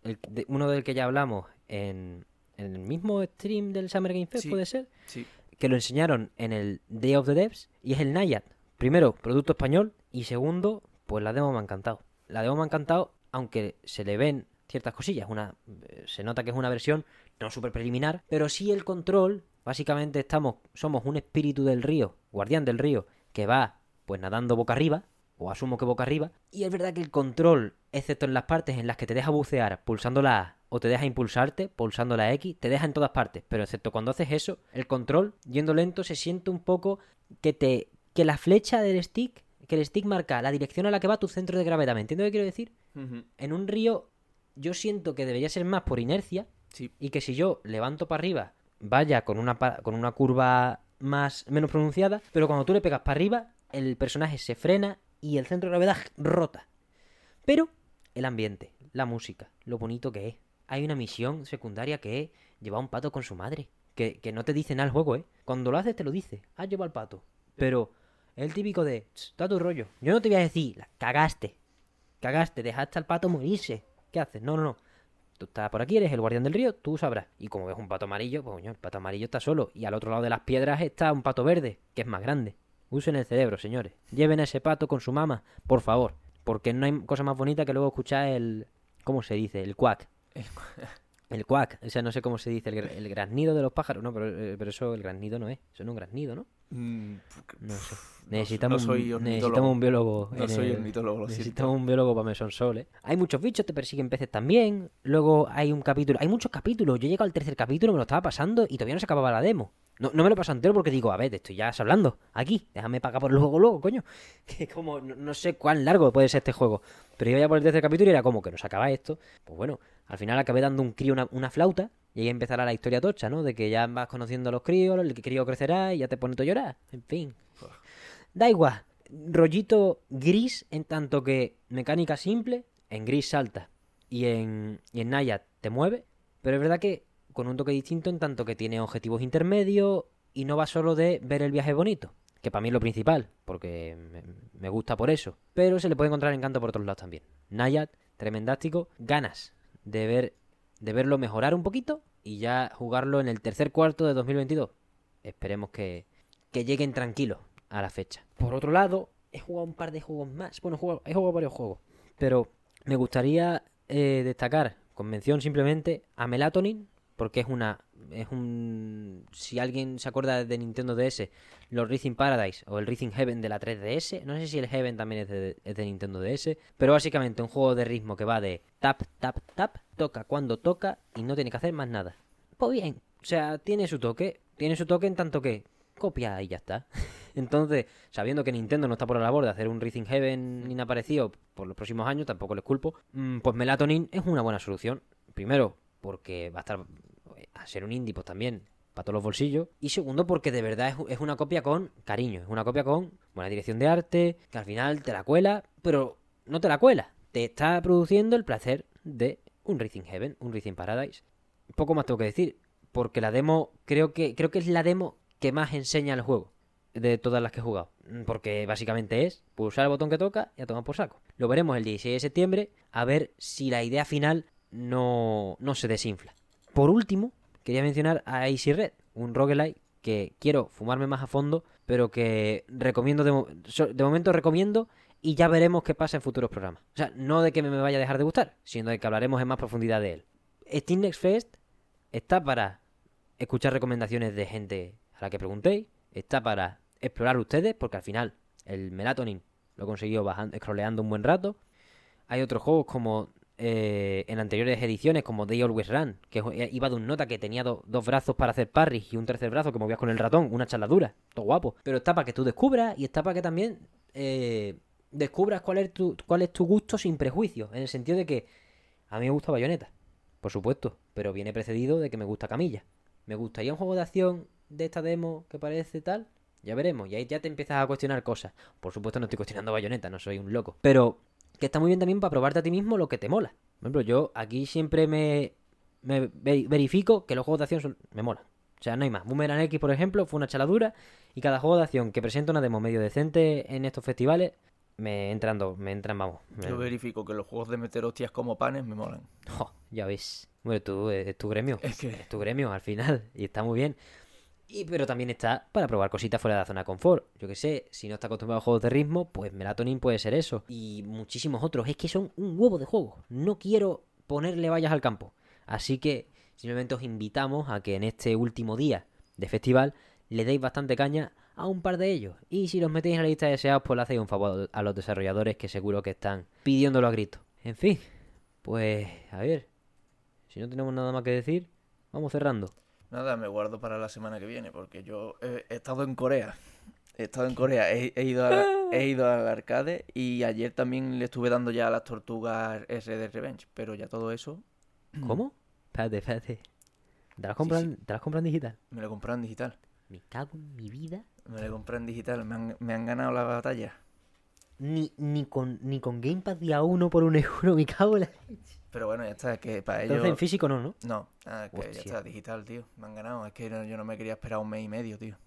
el, de- uno del que ya hablamos en, en el mismo stream del Summer Game Fest, Sí. puede ser. Sí. Que lo enseñaron en el Day of the Devs y es el Nayad. Primero, producto español y segundo, pues la demo me ha encantado. La demo me ha encantado, aunque se le ven ciertas cosillas. Una, eh, se nota que es una versión no súper preliminar, pero sí el control. Básicamente estamos, somos un espíritu del río, guardián del río, que va pues nadando boca arriba, o asumo que boca arriba. Y es verdad que el control, excepto en las partes en las que te deja bucear pulsando la A o te deja impulsarte pulsando la X, te deja en todas partes. Pero excepto cuando haces eso, el control, yendo lento, se siente un poco que te. que la flecha del stick. que el stick marca la dirección a la que va tu centro de gravedad. ¿Me entiendes lo que quiero decir? En un río, yo siento que debería ser más por inercia. Sí. Y que si yo levanto para arriba, vaya con una, con una curva más menos pronunciada, pero cuando tú le pegas para arriba, el personaje se frena y el centro de gravedad rota. Pero el ambiente, la música, lo bonito que es. Hay una misión secundaria que es llevar un pato con su madre. Que, que no te dice nada el juego, ¿eh? Cuando lo haces te lo dice. Has llevado al pato. Pero el típico de... "Ch, Da tu rollo. Yo no te voy a decir... "La Cagaste. Cagaste. Dejaste al pato morirse. ¿Qué haces? No, no, no. Tú estás por aquí, eres el guardián del río, tú sabrás. Y como ves un pato amarillo, pues coño, el pato amarillo está solo. Y al otro lado de las piedras está un pato verde, que es más grande. Usen el cerebro, señores. Lleven a ese pato con su mamá, por favor. Porque no hay cosa más bonita que luego escuchar el... ¿Cómo se dice? El cuac. El cuac. O sea, no sé cómo se dice. El, el graznido de los pájaros. No, pero, eh, pero eso el graznido no es. Eso no es un graznido, ¿no? Mm, No sé. Necesitamos, no soy un, necesitamos un biólogo. No soy el- ornitólogo, lo siento. Necesitamos un biólogo para Mesón Sol, ¿eh? Hay muchos bichos, te persiguen peces también. Luego hay un capítulo. Hay muchos capítulos. Yo he llegado al tercer capítulo, me lo estaba pasando y todavía no se acababa la demo. No, no me lo paso entero porque digo, a ver, te estoy ya hablando. Aquí, déjame pagar por luego, luego, coño. Que como, no, no sé cuán largo puede ser este juego. Pero iba ya por el tercer capítulo y era como que no se acaba esto. Pues bueno, al final acabé dando un crío una, flauta Y ahí empezará la historia tocha, ¿no? De que ya vas conociendo a los críos, el crío crecerá y ya te pone todo a llorar. En fin. Da igual. Rollito gris en tanto que mecánica simple, en gris salta y en, y en te mueve. Pero es verdad que con un toque distinto en tanto que tiene objetivos intermedios y no va solo de ver el viaje bonito, que para mí es lo principal, porque me, me gusta por eso. Pero se le puede encontrar encanto por otros lados también. Nayat, tremendástico, ganas de ver de verlo mejorar un poquito y ya jugarlo en el tercer cuarto de 2022. Esperemos que, que lleguen tranquilos a la fecha. Por otro lado, he jugado un par de juegos más. Bueno, he jugado, he jugado varios juegos. Pero me gustaría eh, destacar, con mención simplemente, a Melatonin, porque es una es un si alguien se acuerda de Nintendo DS los Rhythm Paradise o el Rhythm Heaven de la 3DS no sé si el Heaven también es de, es Nintendo DS pero básicamente un juego de ritmo que va de tap tap tap toca cuando toca y no tiene que hacer más nada. Pues bien o sea tiene su toque tiene su toque en tanto que copia y ya está. Entonces sabiendo que Nintendo no está por la labor de hacer un Rhythm Heaven inaparecido por los próximos años tampoco les culpo mm, pues Melatonin es una buena solución. Primero porque va a estar a ser un indie pues también para todos los bolsillos. Y segundo porque de verdad es, una copia con cariño es una copia con buena dirección de arte que al final te la cuela pero no te la cuela. Te está produciendo el placer de un Rhythm Heaven un Rhythm Paradise. Poco más tengo que decir porque la demo creo que creo que es la demo que más enseña el juego de todas las que he jugado. Porque básicamente es pulsar el botón que toca y a tomar por saco. Lo veremos el 16 de septiembre a ver si la idea final no, no se desinfla. Por último, quería mencionar a Easy Red, un roguelike que quiero fumarme más a fondo, pero que recomiendo de, momento recomiendo y ya veremos qué pasa en futuros programas. O sea, no de que me vaya a dejar de gustar, sino de que hablaremos en más profundidad de él. Steam Next Fest está para escuchar recomendaciones de gente a la que preguntéis, está para explorar ustedes, porque al final el Melatonin lo he conseguido bajando, scrolleando un buen rato. Hay otros juegos como eh, en anteriores ediciones, como They Always Run, que iba de un nota que tenía do, dos brazos para hacer parries y un tercer brazo que movías con el ratón, una charladura, todo guapo. Pero está para que tú descubras y está para que también eh, descubras cuál es, tu, cuál es tu gusto sin prejuicio, en el sentido de que a mí me gusta Bayonetta, por supuesto, pero viene precedido de que me gusta Camilla. ¿Me gustaría un juego de acción de esta demo que parece tal? Ya veremos, y ahí ya te empiezas a cuestionar cosas. Por supuesto no estoy cuestionando Bayonetta, no soy un loco. Pero que está muy bien también para probarte a ti mismo lo que te mola. Por ejemplo, yo aquí siempre me, me verifico que los juegos de acción son, me molan. O sea, no hay más. Boomerang X, por ejemplo, fue una chaladura y cada juego de acción que presenta una demo medio decente en estos festivales me entran, me entran, vamos. Me... Yo verifico que los juegos de meter hostias como panes me molan. Oh, ya ves. Bueno, tú, es tu gremio. Es que... Es tu gremio al final y está muy bien. Y, pero también está para probar cositas fuera de la zona de confort. Yo que sé, si no está acostumbrado a juegos de ritmo, pues Melatonin puede ser eso. Y muchísimos otros. Es que son un huevo de juegos. No quiero ponerle vallas al campo. Así que simplemente os invitamos a que en este último día de festival le deis bastante caña a un par de ellos. Y si los metéis en la lista de deseados, pues le hacéis un favor a los desarrolladores que seguro que están pidiéndolo a grito. En fin, pues a ver. Si no tenemos nada más que decir, vamos cerrando. Nada, me guardo para la semana que viene, porque yo he, he estado en Corea. He estado en Corea, he, he ido a, he ido al arcade y ayer también le estuve dando ya a las tortugas S de Revenge, pero ya todo eso. ¿Cómo? Espérate, espérate. ¿Te las compran, sí, sí. ¿te las compran digital? Me lo compran digital. Me cago en mi vida. Me lo compran digital, me han, me han ganado la batalla. Ni, ni, con, ni con Gamepad día uno por un euro, me cago en la leche. Pero bueno, ya está, que para ellos... Entonces en físico no, ¿no? No, ah, que Hostia. ya está, digital, tío. Me han ganado, es que no, yo no me quería esperar un mes y medio, tío.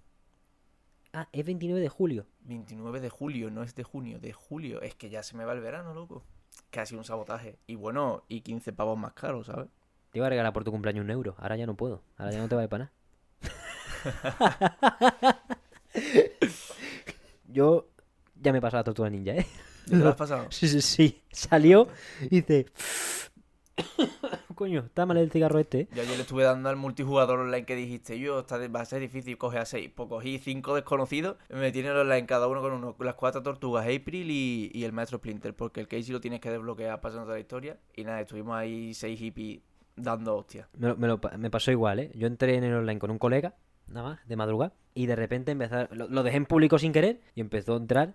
Ah, es 29 de julio. 29 de julio, no es de junio, de julio. Es que ya se me va el verano, loco. Casi un sabotaje. Y bueno, y 15 pavos más caros, ¿sabes? Te iba a regalar por tu cumpleaños un euro. Ahora ya no puedo. Ahora ya no te vale para nada. yo ya me he pasado la tortuga ninja, ¿eh? ¿Te lo has pasado? Sí, sí, sí. Salió y dice... Coño, está mal el cigarro este. ¿eh? Yo ayer le estuve dando al multijugador online que dijiste yo, está, va a ser difícil coger a seis. Pues cogí cinco desconocidos, me tienen online cada uno con uno, las cuatro tortugas, April y, y el maestro Splinter, porque el Casey lo tienes que desbloquear pasando toda la historia. Y nada, estuvimos ahí seis hippies dando hostias. Me, me, lo, me pasó igual, ¿eh? Yo entré en el online con un colega, nada más, de madrugada, y de repente empezar, lo, lo dejé en público sin querer y empezó a entrar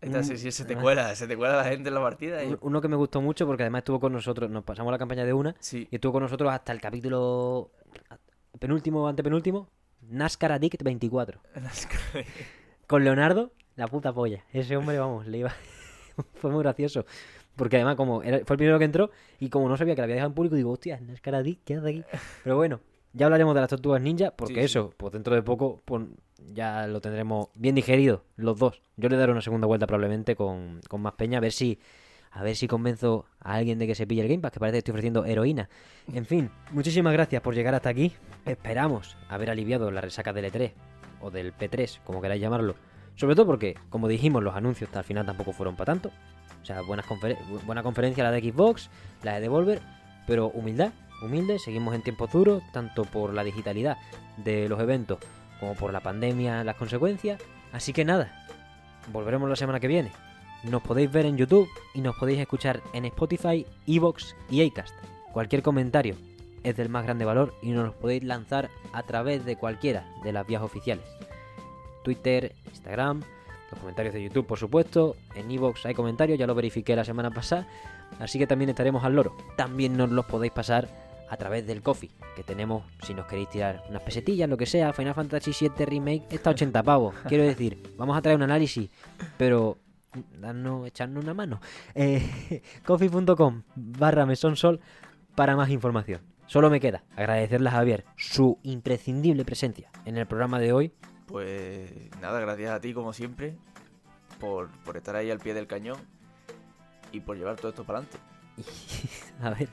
entonces, sí, se te cuela, se te cuela la gente en la partida. Y... Uno que me gustó mucho porque además estuvo con nosotros, nos pasamos la campaña de una sí. y estuvo con nosotros hasta el capítulo penúltimo, antepenúltimo, NASCAR Addict 24. Con Leonardo, la puta polla. Ese hombre, vamos, le iba... Fue muy gracioso. Porque además, como era- fue el primero que entró y como no sabía que la había dejado en público, digo, hostia, NASCAR Addict, ¿qué hace aquí? Pero bueno, ya hablaremos de las tortugas ninja, porque Sí, sí. eso, pues dentro de poco, pues ya lo tendremos bien digerido, los dos. Yo le daré una segunda vuelta probablemente con, con más peña, a ver si a ver si convenzo a alguien de que se pille el Game Pass, que parece que estoy ofreciendo heroína. En fin, muchísimas gracias por llegar hasta aquí. Esperamos haber aliviado la resaca del E3, o del P3, como queráis llamarlo. Sobre todo porque, como dijimos, los anuncios hasta al final tampoco fueron para tanto. O sea, buenas conferen- bu- buena conferencia la de Xbox, la de Devolver, pero humildad, humilde, seguimos en tiempos duros, tanto por la digitalidad de los eventos como por la pandemia, las consecuencias. Así que nada, volveremos la semana que viene. Nos podéis ver en YouTube y nos podéis escuchar en Spotify, Evox y Acast. Cualquier comentario es del más grande valor y nos los podéis lanzar a través de cualquiera de las vías oficiales. Twitter, Instagram, los comentarios de YouTube, por supuesto. En Evox hay comentarios, ya lo verifiqué la semana pasada. Así que también estaremos al loro. También nos los podéis pasar a través del coffee que tenemos si nos queréis tirar unas pesetillas, lo que sea. Final Fantasy VII Remake está a 80 pavos. Quiero decir, vamos a traer un análisis, pero darnos, echarnos una mano. Eh, coffee.com barra mesonsol para más información. Solo me queda agradecerle a Javier su imprescindible presencia en el programa de hoy. Pues nada, gracias a ti como siempre por, por estar ahí al pie del cañón y por llevar todo esto para adelante. A ver,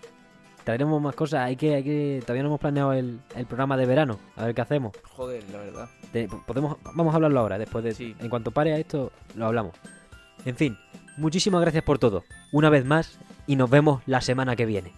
traeremos más cosas. Hay que, hay que, todavía no hemos planeado el, el programa de verano. A ver qué hacemos. Joder, la verdad. Podemos, vamos a hablarlo ahora. Después de, Sí. en cuanto pare a esto, lo hablamos. En fin, muchísimas gracias por todo. Una vez más y nos vemos la semana que viene.